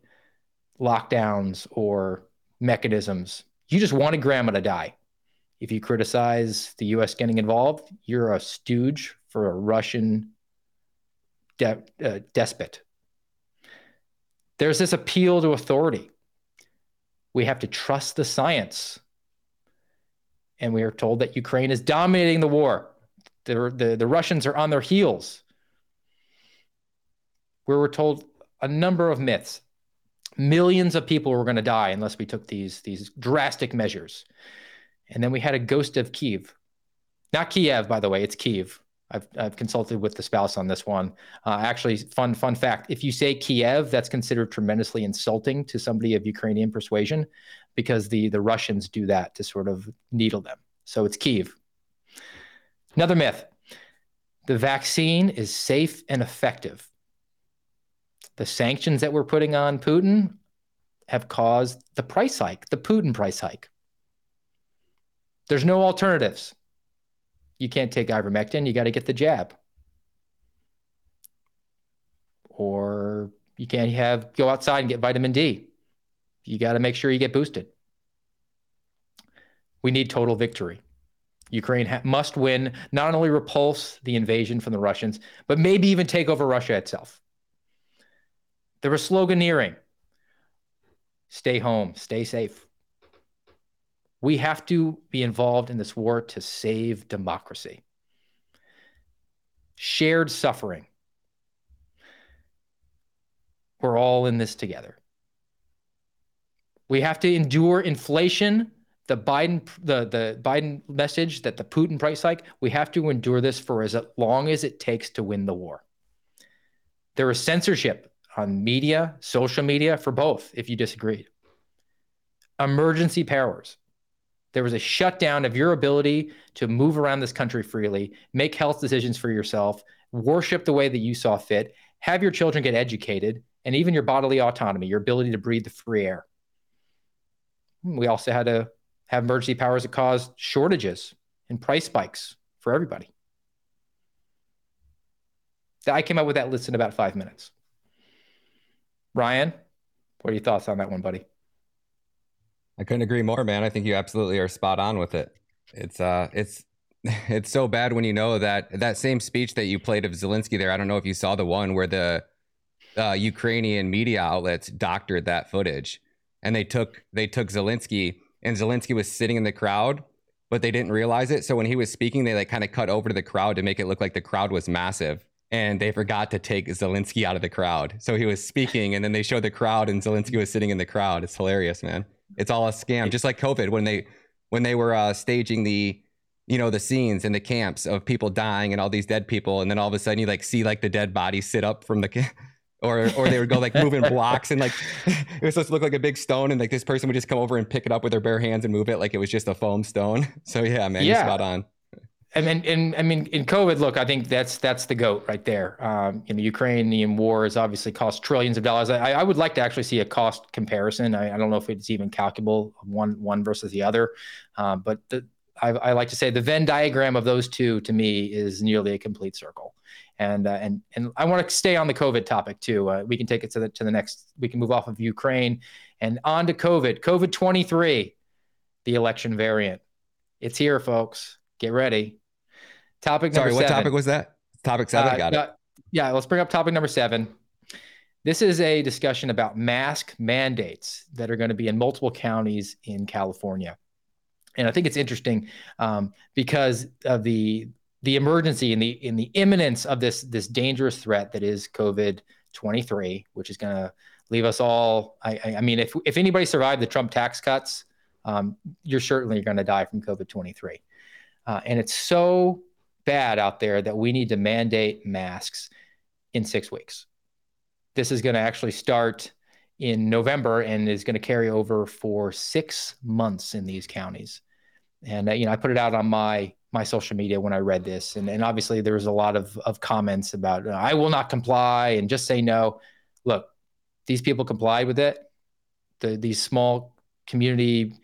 lockdowns or mechanisms. You just wanted grandma to die. If you criticize the US getting involved, you're a stooge for a Russian de- uh, despot. There's this appeal to authority. We have to trust the science. And we are told that Ukraine is dominating the war. The, the, the Russians are on their heels. We were told a number of myths. Millions of people were going to die unless we took these, these drastic measures. And then we had a ghost of Kiev. Not Kiev, by the way, it's Kyiv. I've, I've consulted with the spouse on this one. Uh, actually, fun fun fact: if you say Kiev, that's considered tremendously insulting to somebody of Ukrainian persuasion, because the the Russians do that to sort of needle them. So it's Kyiv. Another myth: the vaccine is safe and effective. The sanctions that we're putting on Putin have caused the price hike, the Putin price hike. There's no alternatives. You can't take ivermectin, you got to get the jab. Or you can't have go outside and get vitamin D. You got to make sure you get boosted. We need total victory. Ukraine ha- must win, not only repulse the invasion from the Russians, but maybe even take over Russia itself. There was sloganeering stay home, stay safe. We have to be involved in this war to save democracy. Shared suffering. We're all in this together. We have to endure inflation, the Biden the the Biden message that the Putin price hike, we have to endure this for as long as it takes to win the war. There is censorship on media, social media for both if you disagree. Emergency powers there was a shutdown of your ability to move around this country freely, make health decisions for yourself, worship the way that you saw fit, have your children get educated, and even your bodily autonomy, your ability to breathe the free air. Hmm, we also had to have emergency powers that caused shortages and price spikes for everybody. I came up with that list in about five minutes. Ryan, what are your thoughts on that one, buddy? I couldn't agree more, man. I think you absolutely are spot on with it. It's uh it's it's so bad when you know that that same speech that you played of Zelensky there. I don't know if you saw the one where the uh, Ukrainian media outlets doctored that footage, and they took they took Zelensky, and Zelensky was sitting in the crowd, but they didn't realize it. So when he was speaking, they like kind of cut over to the crowd to make it look like the crowd was massive, and they forgot to take Zelensky out of the crowd. So he was speaking, and then they showed the crowd, and Zelensky was sitting in the crowd. It's hilarious, man. It's all a scam, just like COVID when they when they were uh, staging the you know the scenes in the camps of people dying and all these dead people, and then all of a sudden you like see like the dead bodies sit up from the. or, or they would go like moving blocks and like it was supposed to look like a big stone and like this person would just come over and pick it up with their bare hands and move it like it was just a foam stone. So yeah, man, yeah. spot on and and, and I mean in COVID, look, I think that's that's the goat right there. Um, you know, Ukrainian war has obviously cost trillions of dollars. I, I would like to actually see a cost comparison. I, I don't know if it's even calculable one one versus the other, um, but the, I, I, like to say the Venn diagram of those two to me is nearly a complete circle. And uh, and and I want to stay on the COVID topic too. Uh, we can take it to the to the next. We can move off of Ukraine and on to COVID. COVID twenty three, the election variant. It's here, folks. Get ready. Topic number. Sorry, what topic was that? Topic seven. Uh, got it. Yeah, let's bring up topic number seven. This is a discussion about mask mandates that are going to be in multiple counties in California. And I think it's interesting um, because of the the emergency and the in the imminence of this this dangerous threat that is COVID twenty three, which is going to leave us all. I, I, mean, if if anybody survived the Trump tax cuts, um, you're certainly going to die from COVID twenty three. Uh, and it's so bad out there that we need to mandate masks in six weeks. This is going to actually start in November and is going to carry over for six months in these counties. And uh, you know, I put it out on my my social media when I read this, and, and obviously there was a lot of of comments about uh, I will not comply and just say no. Look, these people complied with it. The these small community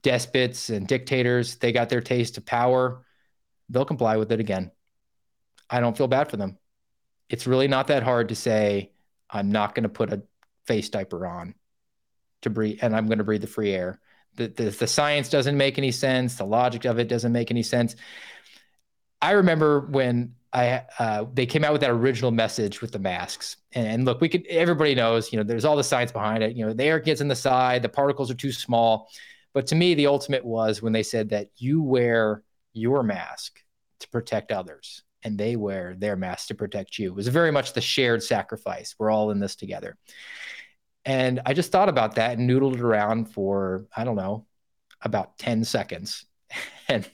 despots and dictators, they got their taste of power they'll comply with it again. I don't feel bad for them. It's really not that hard to say, I'm not going to put a face diaper on to breathe, and I'm going to breathe the free air. The, the, the science doesn't make any sense. The logic of it doesn't make any sense. I remember when I uh, they came out with that original message with the masks. And, and, look, we could everybody knows, you know, there's all the science behind it. You know, the air gets in the side, the particles are too small. But to me, the ultimate was when they said that you wear your mask to protect others and they wear their mask to protect you. It was very much the shared sacrifice. We're all in this together. And I just thought about that and noodled around for, I don't know, about 10 seconds and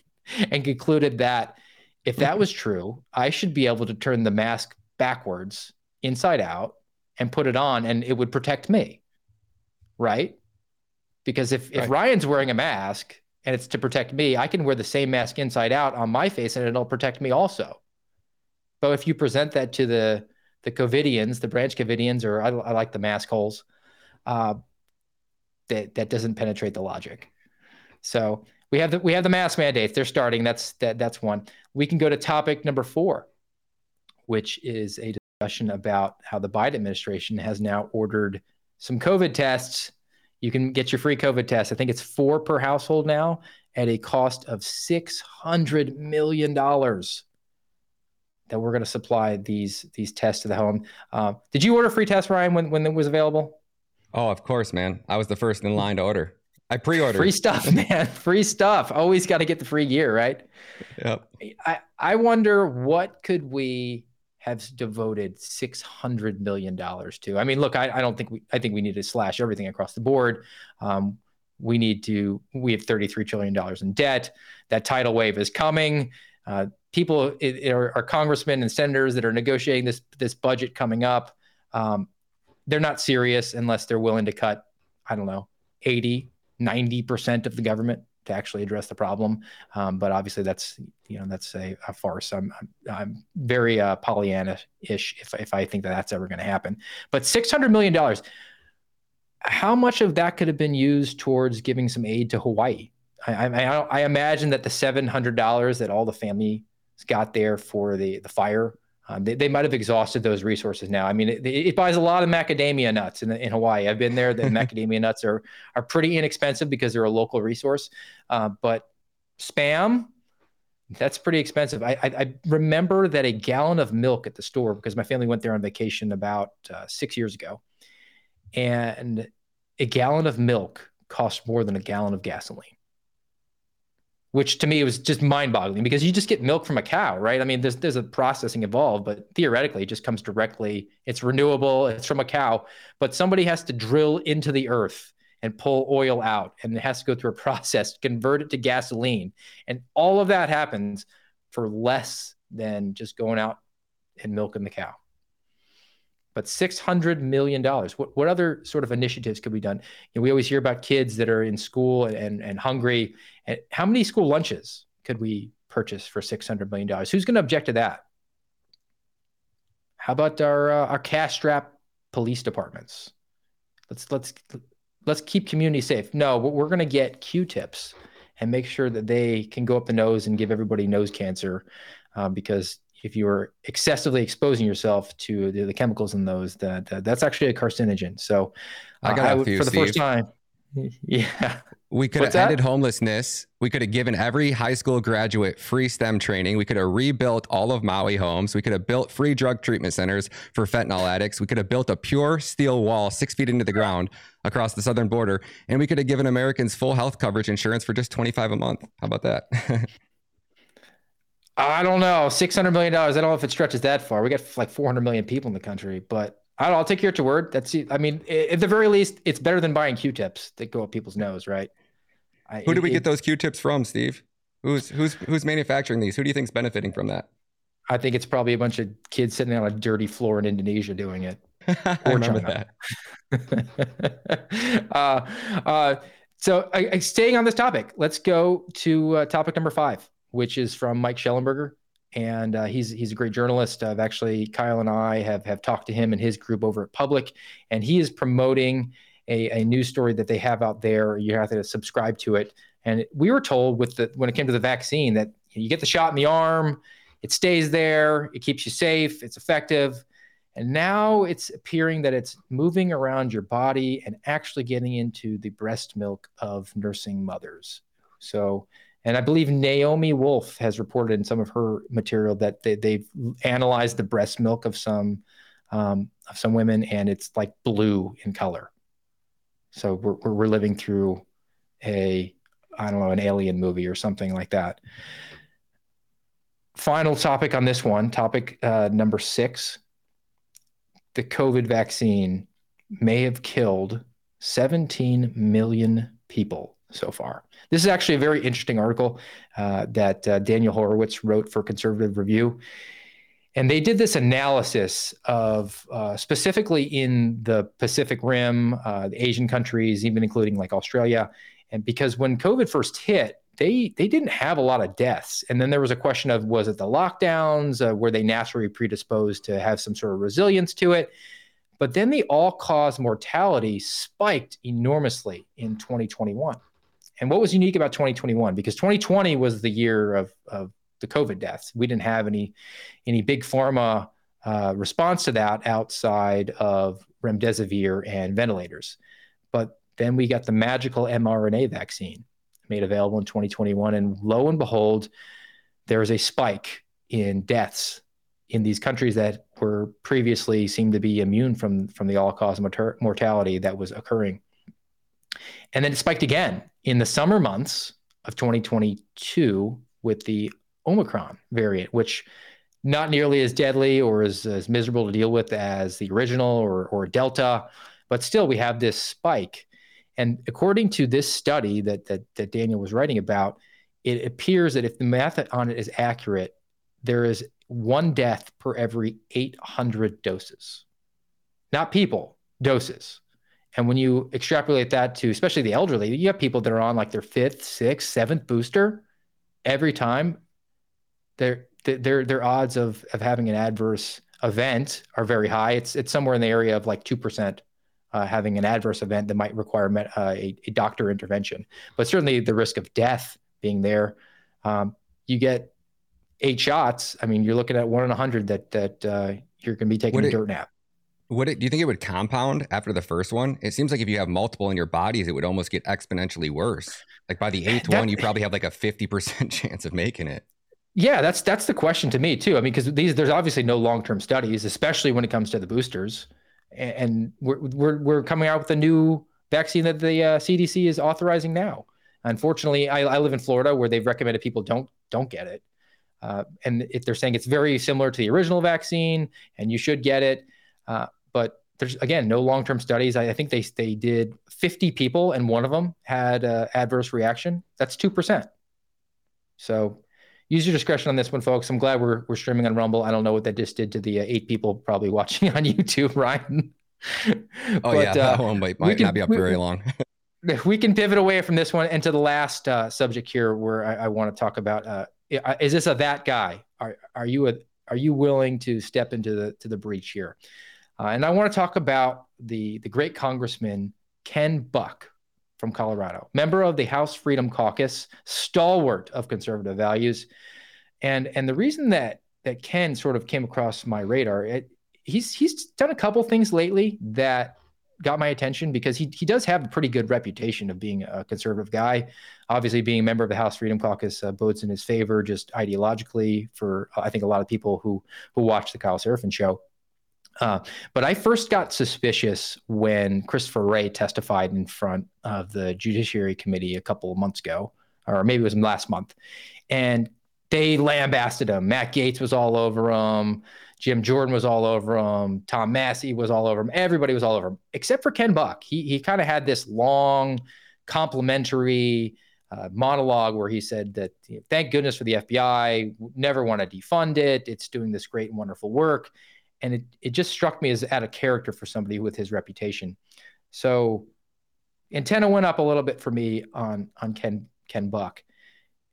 and concluded that if that was true, I should be able to turn the mask backwards, inside out, and put it on, and it would protect me. Right? Because if, right. if Ryan's wearing a mask and it's to protect me, I can wear the same mask inside out on my face and it'll protect me also. But if you present that to the the COVIDians, the branch COVIDians, or I, I like the mask holes, uh, that that doesn't penetrate the logic. So we have the we have the mask mandates. They're starting. That's that that's one. We can go to topic number four, which is a discussion about how the Biden administration has now ordered some COVID tests. You can get your free COVID test. I think it's four per household now at a cost of six hundred million dollars. That we're going to supply these these tests to the home. Uh, did you order free tests, Ryan, when when it was available? Oh, of course, man. I was the first in line to order. I pre-ordered. Free stuff, man. Free stuff. Always got to get the free gear, right? Yep. I, I wonder what could we have devoted six hundred million dollars to? I mean, look, I, I don't think we I think we need to slash everything across the board. Um, we need to we have 33 trillion dollars in debt. That tidal wave is coming. Uh, people are, are, congressmen and senators that are negotiating this this budget coming up. Um, they're not serious unless they're willing to cut, I don't know, 80, 90% of the government to actually address the problem. Um, but obviously that's, you know, that's a, a farce. I'm, I'm, I'm very uh, Pollyanna-ish if, if I think that that's ever going to happen. But $600 million, how much of that could have been used towards giving some aid to Hawaii? I, I, I imagine that the $700 that all the family got there for the, the fire um, they, they might have exhausted those resources now. I mean, it, it, buys a lot of macadamia nuts in, in Hawaii. I've been there. The macadamia nuts are are pretty inexpensive because they're a local resource. Uh, but spam, that's pretty expensive. I, I, I, remember that a gallon of milk at the store because my family went there on vacation about uh, six years ago, and a gallon of milk cost more than a gallon of gasoline which to me was just mind-boggling because you just get milk from a cow, right? I mean, there's there's a processing involved, but theoretically, it just comes directly. It's renewable. It's from a cow, but somebody has to drill into the earth and pull oil out, and it has to go through a process, convert it to gasoline, and all of that happens for less than just going out and milking the cow but $600 million. What, what other sort of initiatives could be done? You know, we always hear about kids that are in school and, and hungry. And how many school lunches could we purchase for $600 million? Who's going to object to that? How about our, uh, our cash strap police departments? Let's, let's, let's keep community safe. No, we're going to get Q-tips and make sure that they can go up the nose and give everybody nose cancer uh, because if you are excessively exposing yourself to the, the chemicals in those, that, that, that's actually a carcinogen. So, uh, I got a few, for the Steve. first time. Yeah. We could have ended homelessness. We could have given every high school graduate free STEM training. We could have rebuilt all of Maui homes. We could have built free drug treatment centers for fentanyl addicts. We could have built a pure steel wall six feet into the ground across the southern border. And we could have given Americans full health coverage insurance for just 25 a month. How about that? I don't know. Six hundred million dollars. I don't know if it stretches that far. We got like four hundred million people in the country, but I don't. I'll take your to word. That's. I mean, at the very least, it's better than buying Q-tips that go up people's nose, right? I, Who do we it, get those Q-tips from, Steve? Who's who's who's manufacturing these? Who do you think's benefiting from that? I think it's probably a bunch of kids sitting on a dirty floor in Indonesia doing it. or remember that. uh, uh, so, uh, staying on this topic, let's go to uh, topic number five which is from Mike Shellenberger, And uh, he's he's a great journalist. I've actually Kyle and I have have talked to him and his group over at Public, and he is promoting a, a news story that they have out there. You have to subscribe to it. And we were told with the when it came to the vaccine that you get the shot in the arm, it stays there, it keeps you safe, it's effective. And now it's appearing that it's moving around your body and actually getting into the breast milk of nursing mothers. So, and I believe Naomi Wolf has reported in some of her material that they, they've analyzed the breast milk of some um, of some women, and it's like blue in color. So we're we're living through a I don't know an alien movie or something like that. Final topic on this one, topic uh, number six the COVID vaccine may have killed 17 million people so far. This is actually a very interesting article uh, that uh, Daniel Horowitz wrote for Conservative Review. And they did this analysis of uh, specifically in the Pacific Rim, uh, the Asian countries, even including like Australia. And because when COVID first hit, they they didn't have a lot of deaths. And then there was a question of was it the lockdowns? Uh, were they naturally predisposed to have some sort of resilience to it? But then the all cause mortality spiked enormously in 2021. And what was unique about 2021? Because 2020 was the year of, of the COVID deaths. We didn't have any any big pharma uh, response to that outside of remdesivir and ventilators. But then we got the magical mRNA vaccine made available in 2021. And lo and behold, there is a spike in deaths in these countries that were previously seemed to be immune from, from the all cause mortality that was occurring. And then it spiked again in the summer months of 2022 with the Omicron variant, which not nearly as deadly or as, as miserable to deal with as the original or, or Delta, but still we have this spike. And according to this study that, that, that Daniel was writing about, it appears that if the math on it is accurate, there is one death per every 800 doses, not people, doses. And when you extrapolate that to especially the elderly, you have people that are on like their fifth, sixth, seventh booster every time. Their their their odds of of having an adverse event are very high. It's it's somewhere in the area of like two percent uh, having an adverse event that might require met, uh, a, a, doctor intervention. But certainly the risk of death being there, um, you get eight shots. I mean, you're looking at one in a hundred that that uh, you're going to be taking would a it, dirt nap. Would it? Do you think it would compound after the first one? It seems like if you have multiple in your bodies, it would almost get exponentially worse. Like by the eighth that, one, you probably have like a fifty percent chance of making it. Yeah, that's that's the question to me too. I mean, because these there's obviously no long term studies, especially when it comes to the boosters and we're, we're, we're coming out with a new vaccine that the uh, CDC is authorizing now. Unfortunately, I, I, live in Florida where they've recommended people don't don't get it, uh, and if they're saying it's very similar to the original vaccine and you should get it, uh, but there's again no long term studies. I, I, think they they did 50 people and one of them had adverse reaction. That's two percent. So use your discretion on this one, folks. I'm glad we're we're streaming on Rumble. I don't know what that just did to the uh, eight people probably watching on YouTube, Ryan. oh but, yeah, that uh, one might, might can, not be up we, very long. we can pivot away from this one and to the last uh, subject here, where I, I want to talk about: uh, is this a that guy? Are are you a are you willing to step into the to the breach here? Uh, and I want to talk about the the great Congressman Ken Buck from Colorado, member of the House Freedom Caucus, stalwart of conservative values. And and the reason that that Ken sort of came across my radar, it, he's he's done a couple things lately that got my attention because he he does have a pretty good reputation of being a conservative guy. Obviously, being a member of the House Freedom Caucus uh, bodes in his favor, just ideologically for I think a lot of people who who watch the Kyle Seraphin show. Uh, but I first got suspicious when Christopher Wray testified in front of the Judiciary Committee a couple of months ago, or maybe it was last month. And they lambasted him. Matt Gaetz was all over him. Jim Jordan was all over him. Tom Massie was all over him. Everybody was all over him, except for Ken Buck. He, he kind of had this long, complimentary uh, monologue where he said that thank goodness for the FBI, never want to defund it. It's doing this great and wonderful work and it, it just struck me as out of character for somebody with his reputation. So antenna went up a little bit for me on on Ken Ken Buck,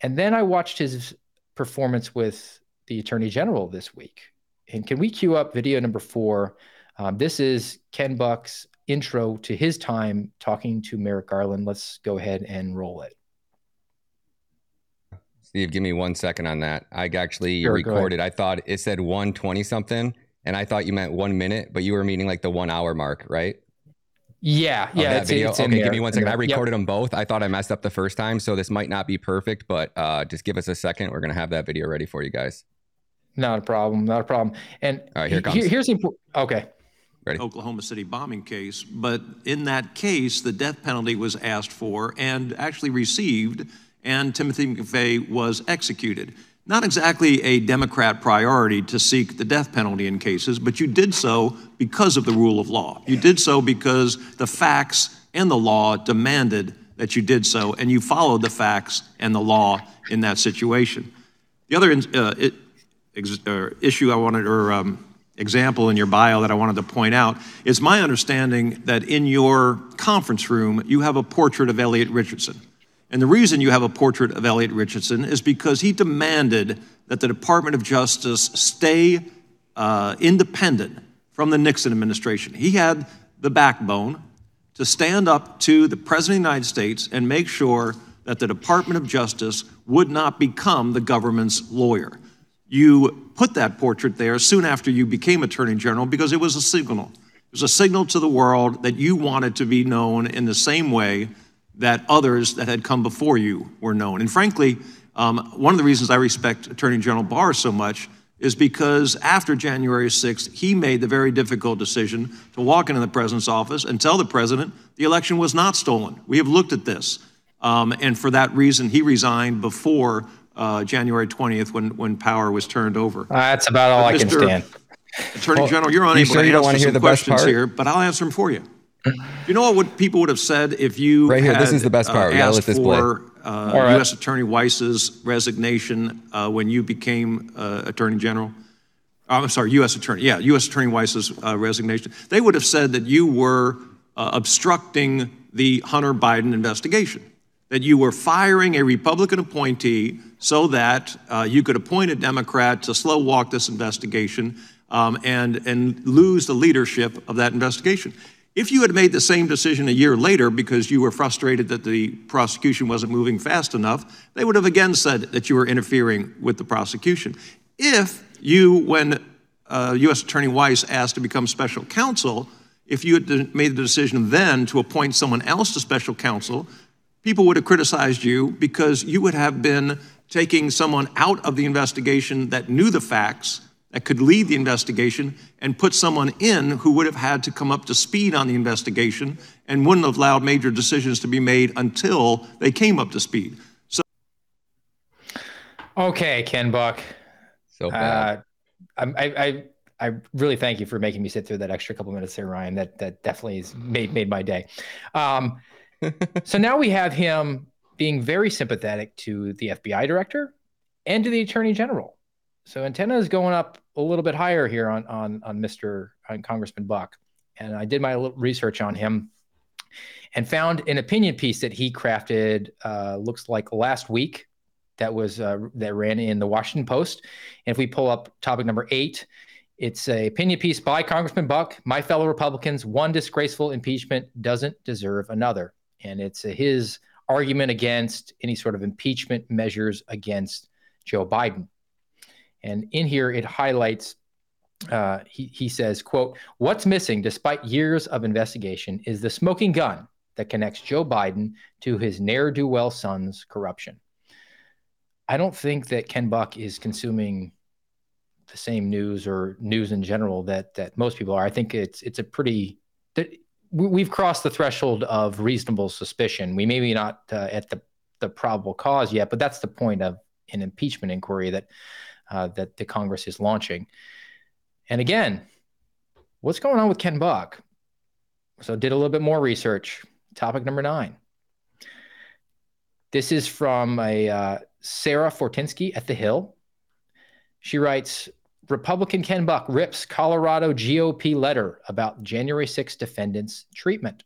and then I watched his performance with the Attorney General this week. And can we cue up video number four? Um, this is Ken Buck's intro to his time talking to Merrick Garland. Let's go ahead and roll it. Steve, give me one second on that. I actually sure, recorded. I thought it said 120 something and I thought you meant one minute, but you were meaning like the one hour mark, right? Yeah, yeah. It's, video. It's okay, give me one second. I recorded yep. them both. I thought I messed up the first time, so this might not be perfect, but uh, just give us a second. We're gonna have that video ready for you guys. Not a problem. Not a problem. And all right, here comes. Here, here's the important. Okay. Ready. Oklahoma City bombing case, but in that case, the death penalty was asked for and actually received, and Timothy McVeigh was executed. Not exactly a Democrat priority to seek the death penalty in cases, but you did so because of the rule of law. You did so because the facts and the law demanded that you did so, and you followed the facts and the law in that situation. The other uh, it, ex, uh, issue I wanted, or um, example in your bio that I wanted to point out is my understanding that in your conference room, you have a portrait of Elliot Richardson. And the reason you have a portrait of Elliot Richardson is because he demanded that the Department of Justice stay uh, independent from the Nixon administration. He had the backbone to stand up to the President of the United States and make sure that the Department of Justice would not become the government's lawyer. You put that portrait there soon after you became Attorney General because it was a signal. It was a signal to the world that you wanted to be known in the same way that others that had come before you were known. And frankly, um, one of the reasons I respect Attorney General Barr so much is because after January 6th, he made the very difficult decision to walk into the president's office and tell the president the election was not stolen. We have looked at this. Um, and for that reason, he resigned before uh, January 20th when, when power was turned over. that's about all but I Mr. can stand. Attorney well, General, you're unable you sure to answer some questions here, but I'll answer them for you. You know what people would have said if you right here? Had, this is the best part. Uh, asked for uh, right. U.S. Attorney Weiss's resignation uh, when you became uh, Attorney General. Oh, I'm sorry, U.S. Attorney. Yeah, U.S. Attorney Weiss's uh, resignation. They would have said that you were uh, obstructing the Hunter Biden investigation, that you were firing a Republican appointee so that you could appoint a Democrat to slow walk this investigation um, and and lose the leadership of that investigation. If you had made the same decision a year later because you were frustrated that the prosecution wasn't moving fast enough, they would have again said that you were interfering with the prosecution. If you, when uh, U.S. Attorney Weiss asked to become special counsel, if you had made the decision then to appoint someone else to special counsel, people would have criticized you because you would have been taking someone out of the investigation that knew the facts that could lead the investigation and put someone in who would have had to come up to speed on the investigation and wouldn't have allowed major decisions to be made until they came up to speed. So, okay, Ken Buck. So bad. Uh, I, I, I really thank you for making me sit through that extra couple minutes there, Ryan. That that definitely has made made my day. Um, so now we have him being very sympathetic to the FBI director and to the attorney general. So antenna is going up a little bit higher here on on on Mr. On Congressman Buck, and I did my little research on him and found an opinion piece that he crafted. Uh, looks like last week that was uh, that ran in the Washington Post. And if we pull up topic number eight, it's a opinion piece by Congressman Buck. My fellow Republicans, one disgraceful impeachment doesn't deserve another, and it's his argument against any sort of impeachment measures against Joe Biden. And in here, it highlights. Uh, he, he says, "quote What's missing, despite years of investigation, is the smoking gun that connects Joe Biden to his ne'er do well son's corruption." I don't think that Ken Buck is consuming the same news or news in general that that most people are. I think it's it's a pretty we've crossed the threshold of reasonable suspicion. We maybe not uh, at the the probable cause yet, but that's the point of an impeachment inquiry that uh, that the Congress is launching. And again, what's going on with Ken Buck? So, did a little bit more research. Topic number nine. This is from a uh, Sarah Fortinsky at The Hill. She writes Republican Ken Buck rips Colorado GOP letter about January 6 defendants' treatment.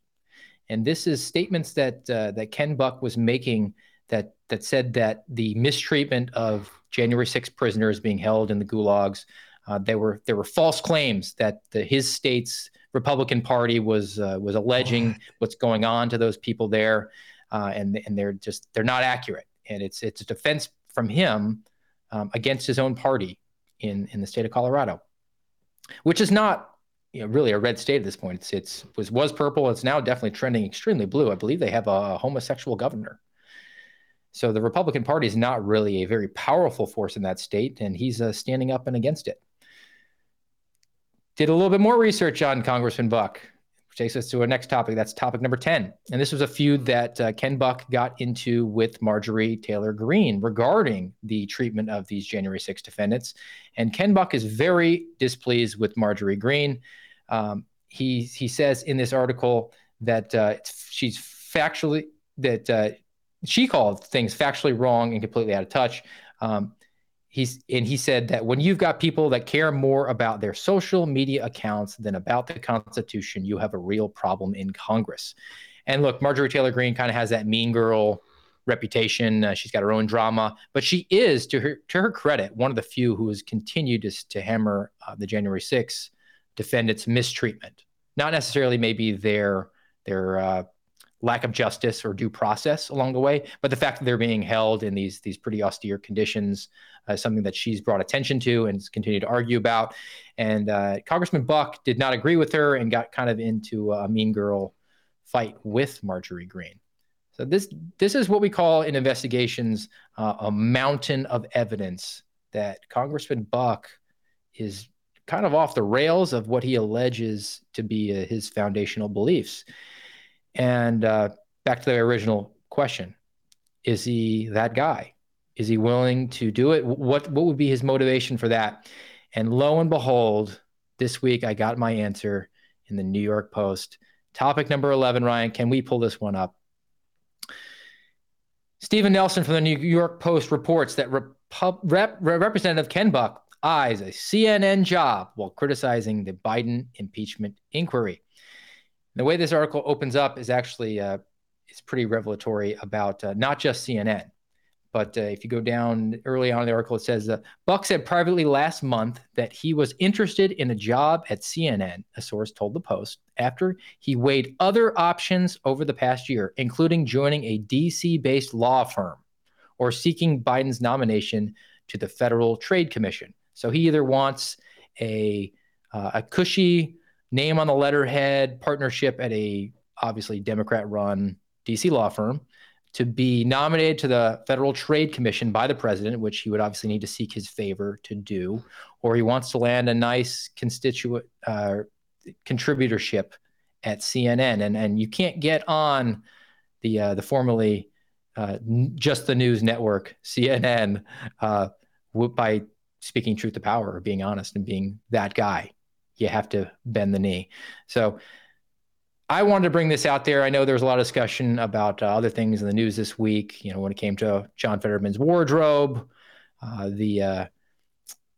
And this is statements that uh, that Ken Buck was making that that said that the mistreatment of January 6 prisoners being held in the gulags. Uh, there were there were false claims that the, his state's Republican Party was uh, was alleging what's going on to those people there, uh, and and they're just they're not accurate. And it's it's a defense from him um, against his own party in in the state of Colorado. which is not you know, really a red state at this point. It's, it's was was purple. It's now definitely trending extremely blue. I believe they have a homosexual governor. So the Republican Party is not really a very powerful force in that state, and he's uh, standing up and against it. Did a little bit more research on Congressman Buck, which takes us to our next topic. That's topic number 10. And this was a feud that uh, Ken Buck got into with Marjorie Taylor Greene regarding the treatment of these January 6 defendants. And Ken Buck is very displeased with Marjorie Greene. Um, he, he says in this article that uh, she's factually, that uh, she called things factually wrong and completely out of touch. Um, he's and he said that when you've got people that care more about their social media accounts than about the Constitution, you have a real problem in Congress. And look, Marjorie Taylor Greene kind of has that mean girl reputation. Uh, she's got her own drama, but she is, to her to her credit, one of the few who has continued to, to hammer uh, the January 6th defendants' mistreatment. Not necessarily maybe their their uh, lack of justice or due process along the way. But the fact that they're being held in these these pretty austere conditions uh, something that she's brought attention to and continued to argue about. And uh, Congressman Buck did not agree with her and got kind of into a mean girl fight with Marjorie Greene. So this this is what we call in investigations uh, a mountain of evidence that Congressman Buck is kind of off the rails of what he alleges to be uh, his foundational beliefs. And uh, back to the original question is he that guy? Is he willing to do it? What, what would be his motivation for that? And lo and behold, this week I got my answer in the New York Post. Topic number 11, Ryan, can we pull this one up? Steven Nelson from the New York Post reports that Rep- Rep- Representative Ken Buck eyes a CNN job while criticizing the Biden impeachment inquiry. The way this article opens up is actually uh, is pretty revelatory about uh, not just CNN, but uh, if you go down early on in the article, it says uh, Buck said privately last month that he was interested in a job at CNN. A source told the Post after he weighed other options over the past year, including joining a DC-based law firm or seeking Biden's nomination to the Federal Trade Commission. So he either wants a uh, a cushy name on the letterhead partnership at a obviously Democrat run DC law firm to be nominated to the Federal Trade Commission by the president, which he would obviously need to seek his favor to do, or he wants to land a nice constituent uh, contributorship at CNN. And and you can't get on the uh, the formerly uh, just the news network CNN uh, by speaking truth to power or being honest and being that guy you have to bend the knee. So I wanted to bring this out there. I know there's a lot of discussion about uh, other things in the news this week. You know, when it came to John Fetterman's wardrobe, uh, the uh,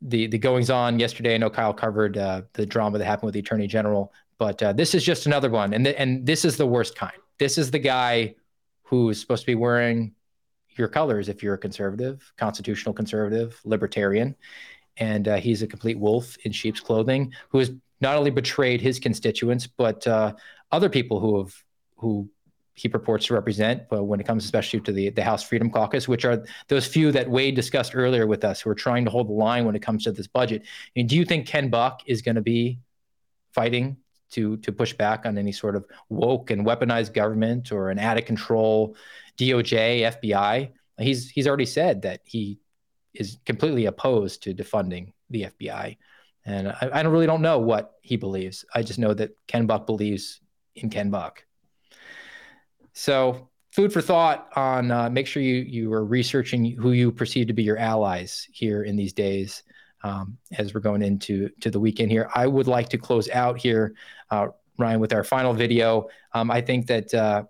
the the goings on yesterday. I know Kyle covered uh, the drama that happened with the Attorney General, but uh, this is just another one, and th- and this is the worst kind. This is the guy who is supposed to be wearing your colors if you're a conservative, constitutional conservative, libertarian, and uh, he's a complete wolf in sheep's clothing who has not only betrayed his constituents but uh, other people who have who he purports to represent. But when it comes especially to the the House Freedom Caucus, which are those few that Wade discussed earlier with us, who are trying to hold the line when it comes to this budget. And do you think Ken Buck is going to be fighting to to push back on any sort of woke and weaponized government or an out of control DOJ, FBI? He's he's already said that he is completely opposed to defunding the FBI. And I, I really don't know what he believes. I just know that Ken Buck believes in Ken Buck. So, food for thought on uh, make sure you you are researching who you perceive to be your allies here in these days um, as we're going into to the weekend here. I would like to close out here, uh, Ryan, with our final video. Um, I think that uh,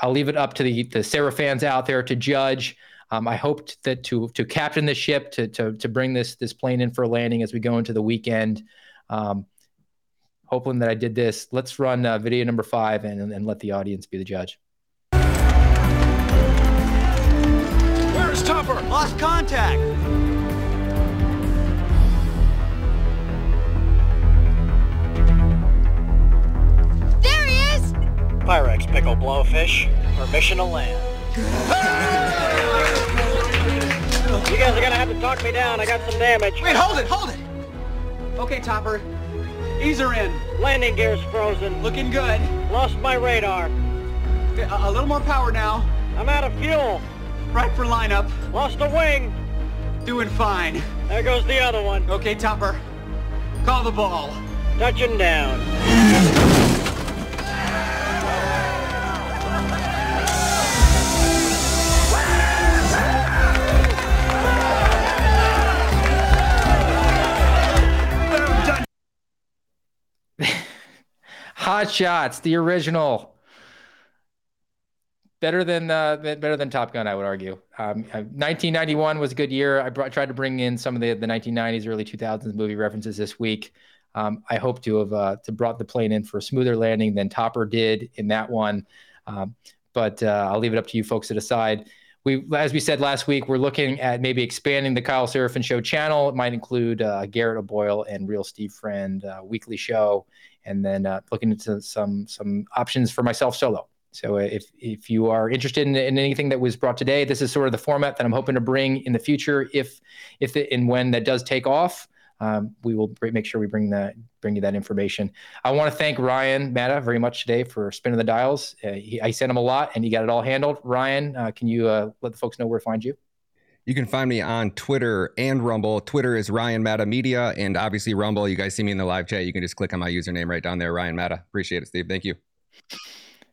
I'll leave it up to the the Sarah fans out there to judge. Um, I hoped that to to captain the ship to to to bring this this plane in for a landing as we go into the weekend. Um, hoping that I did this. Let's run uh, video number five and, and let the audience be the judge. Where's Topper? Lost contact. There he is! Pyrex pickle blowfish, permission to land. You guys are gonna have to talk me down. I got some damage. Wait, hold it, hold it. Okay, Topper. Ease her in. Landing gear's frozen. Looking good. Lost my radar. Okay, a, a little more power now. I'm out of fuel. Right for lineup. Lost a wing. Doing fine. There goes the other one. Okay, Topper. Call the ball. Touching down. Hot Shots, the original. Better than uh, better than Top Gun, I would argue. Um, 1991 uh, was a good year. I brought, tried to bring in some of the, the 1990s, early 2000s movie references this week. Um, I hope to have uh, to brought the plane in for a smoother landing than Topper did in that one. Um, but uh, I'll leave it up to you folks to decide. We, as we said last week, we're looking at maybe expanding the Kyle Seraphin Show channel. It might include uh, Garrett O'Boyle and Real Steve Friend uh, weekly show, and then uh, looking into some some options for myself solo. So uh, if if you are interested in, in, anything that was brought today, this is sort of the format that I'm hoping to bring in the future. If if and when that does take off, um, we will make sure we bring that bring you that information. I want to thank Ryan Matta very much today for spinning the dials. Uh, he, I sent him a lot, and he got it all handled. Ryan, uh, can you uh, let the folks know where to find you? You can find me on Twitter and Rumble. Twitter is Ryan Matta Media, and obviously Rumble. You guys see me in the live chat. You can just click on my username right down there, Ryan Matta. Appreciate it, Steve. Thank you.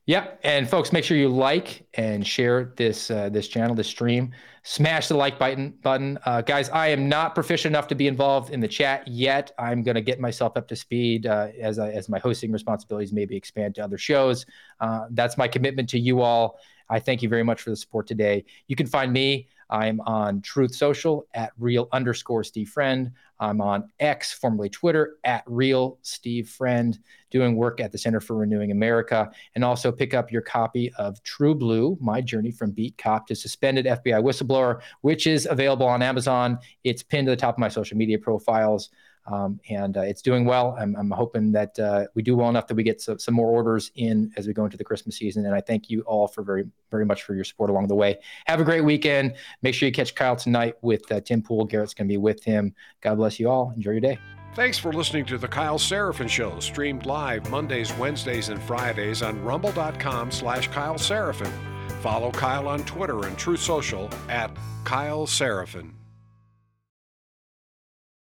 Yeah, and folks, make sure you like and share this uh, this channel, this stream. Smash the like button, button, uh, guys. I am not proficient enough to be involved in the chat yet. I'm going to get myself up to speed uh, as I, as my hosting responsibilities maybe expand to other shows. Uh, that's my commitment to you all. I thank you very much for the support today. You can find me I'm on Truth Social at real underscore Steve Friend. I'm on X, formerly Twitter, at real Steve Friend, doing work at the Center for Renewing America. And also pick up your copy of True Blue My Journey from Beat Cop to Suspended FBI Whistleblower, which is available on Amazon. It's pinned to the top of my social media profiles. Um, and uh, it's doing well. I'm, I'm hoping that uh, we do well enough that we get some, more orders in as we go into the Christmas season. And I thank you all for very, very much for your support along the way. Have a great weekend. Make sure you catch Kyle tonight with uh, Tim Pool. Garrett's going to be with him. God bless you all. Enjoy your day. Thanks for listening to the Kyle Seraphin Show, streamed live Mondays, Wednesdays, and Fridays on rumble.com slash Kyle Seraphin. Follow Kyle on Twitter and Truth Social at Kyle Seraphin.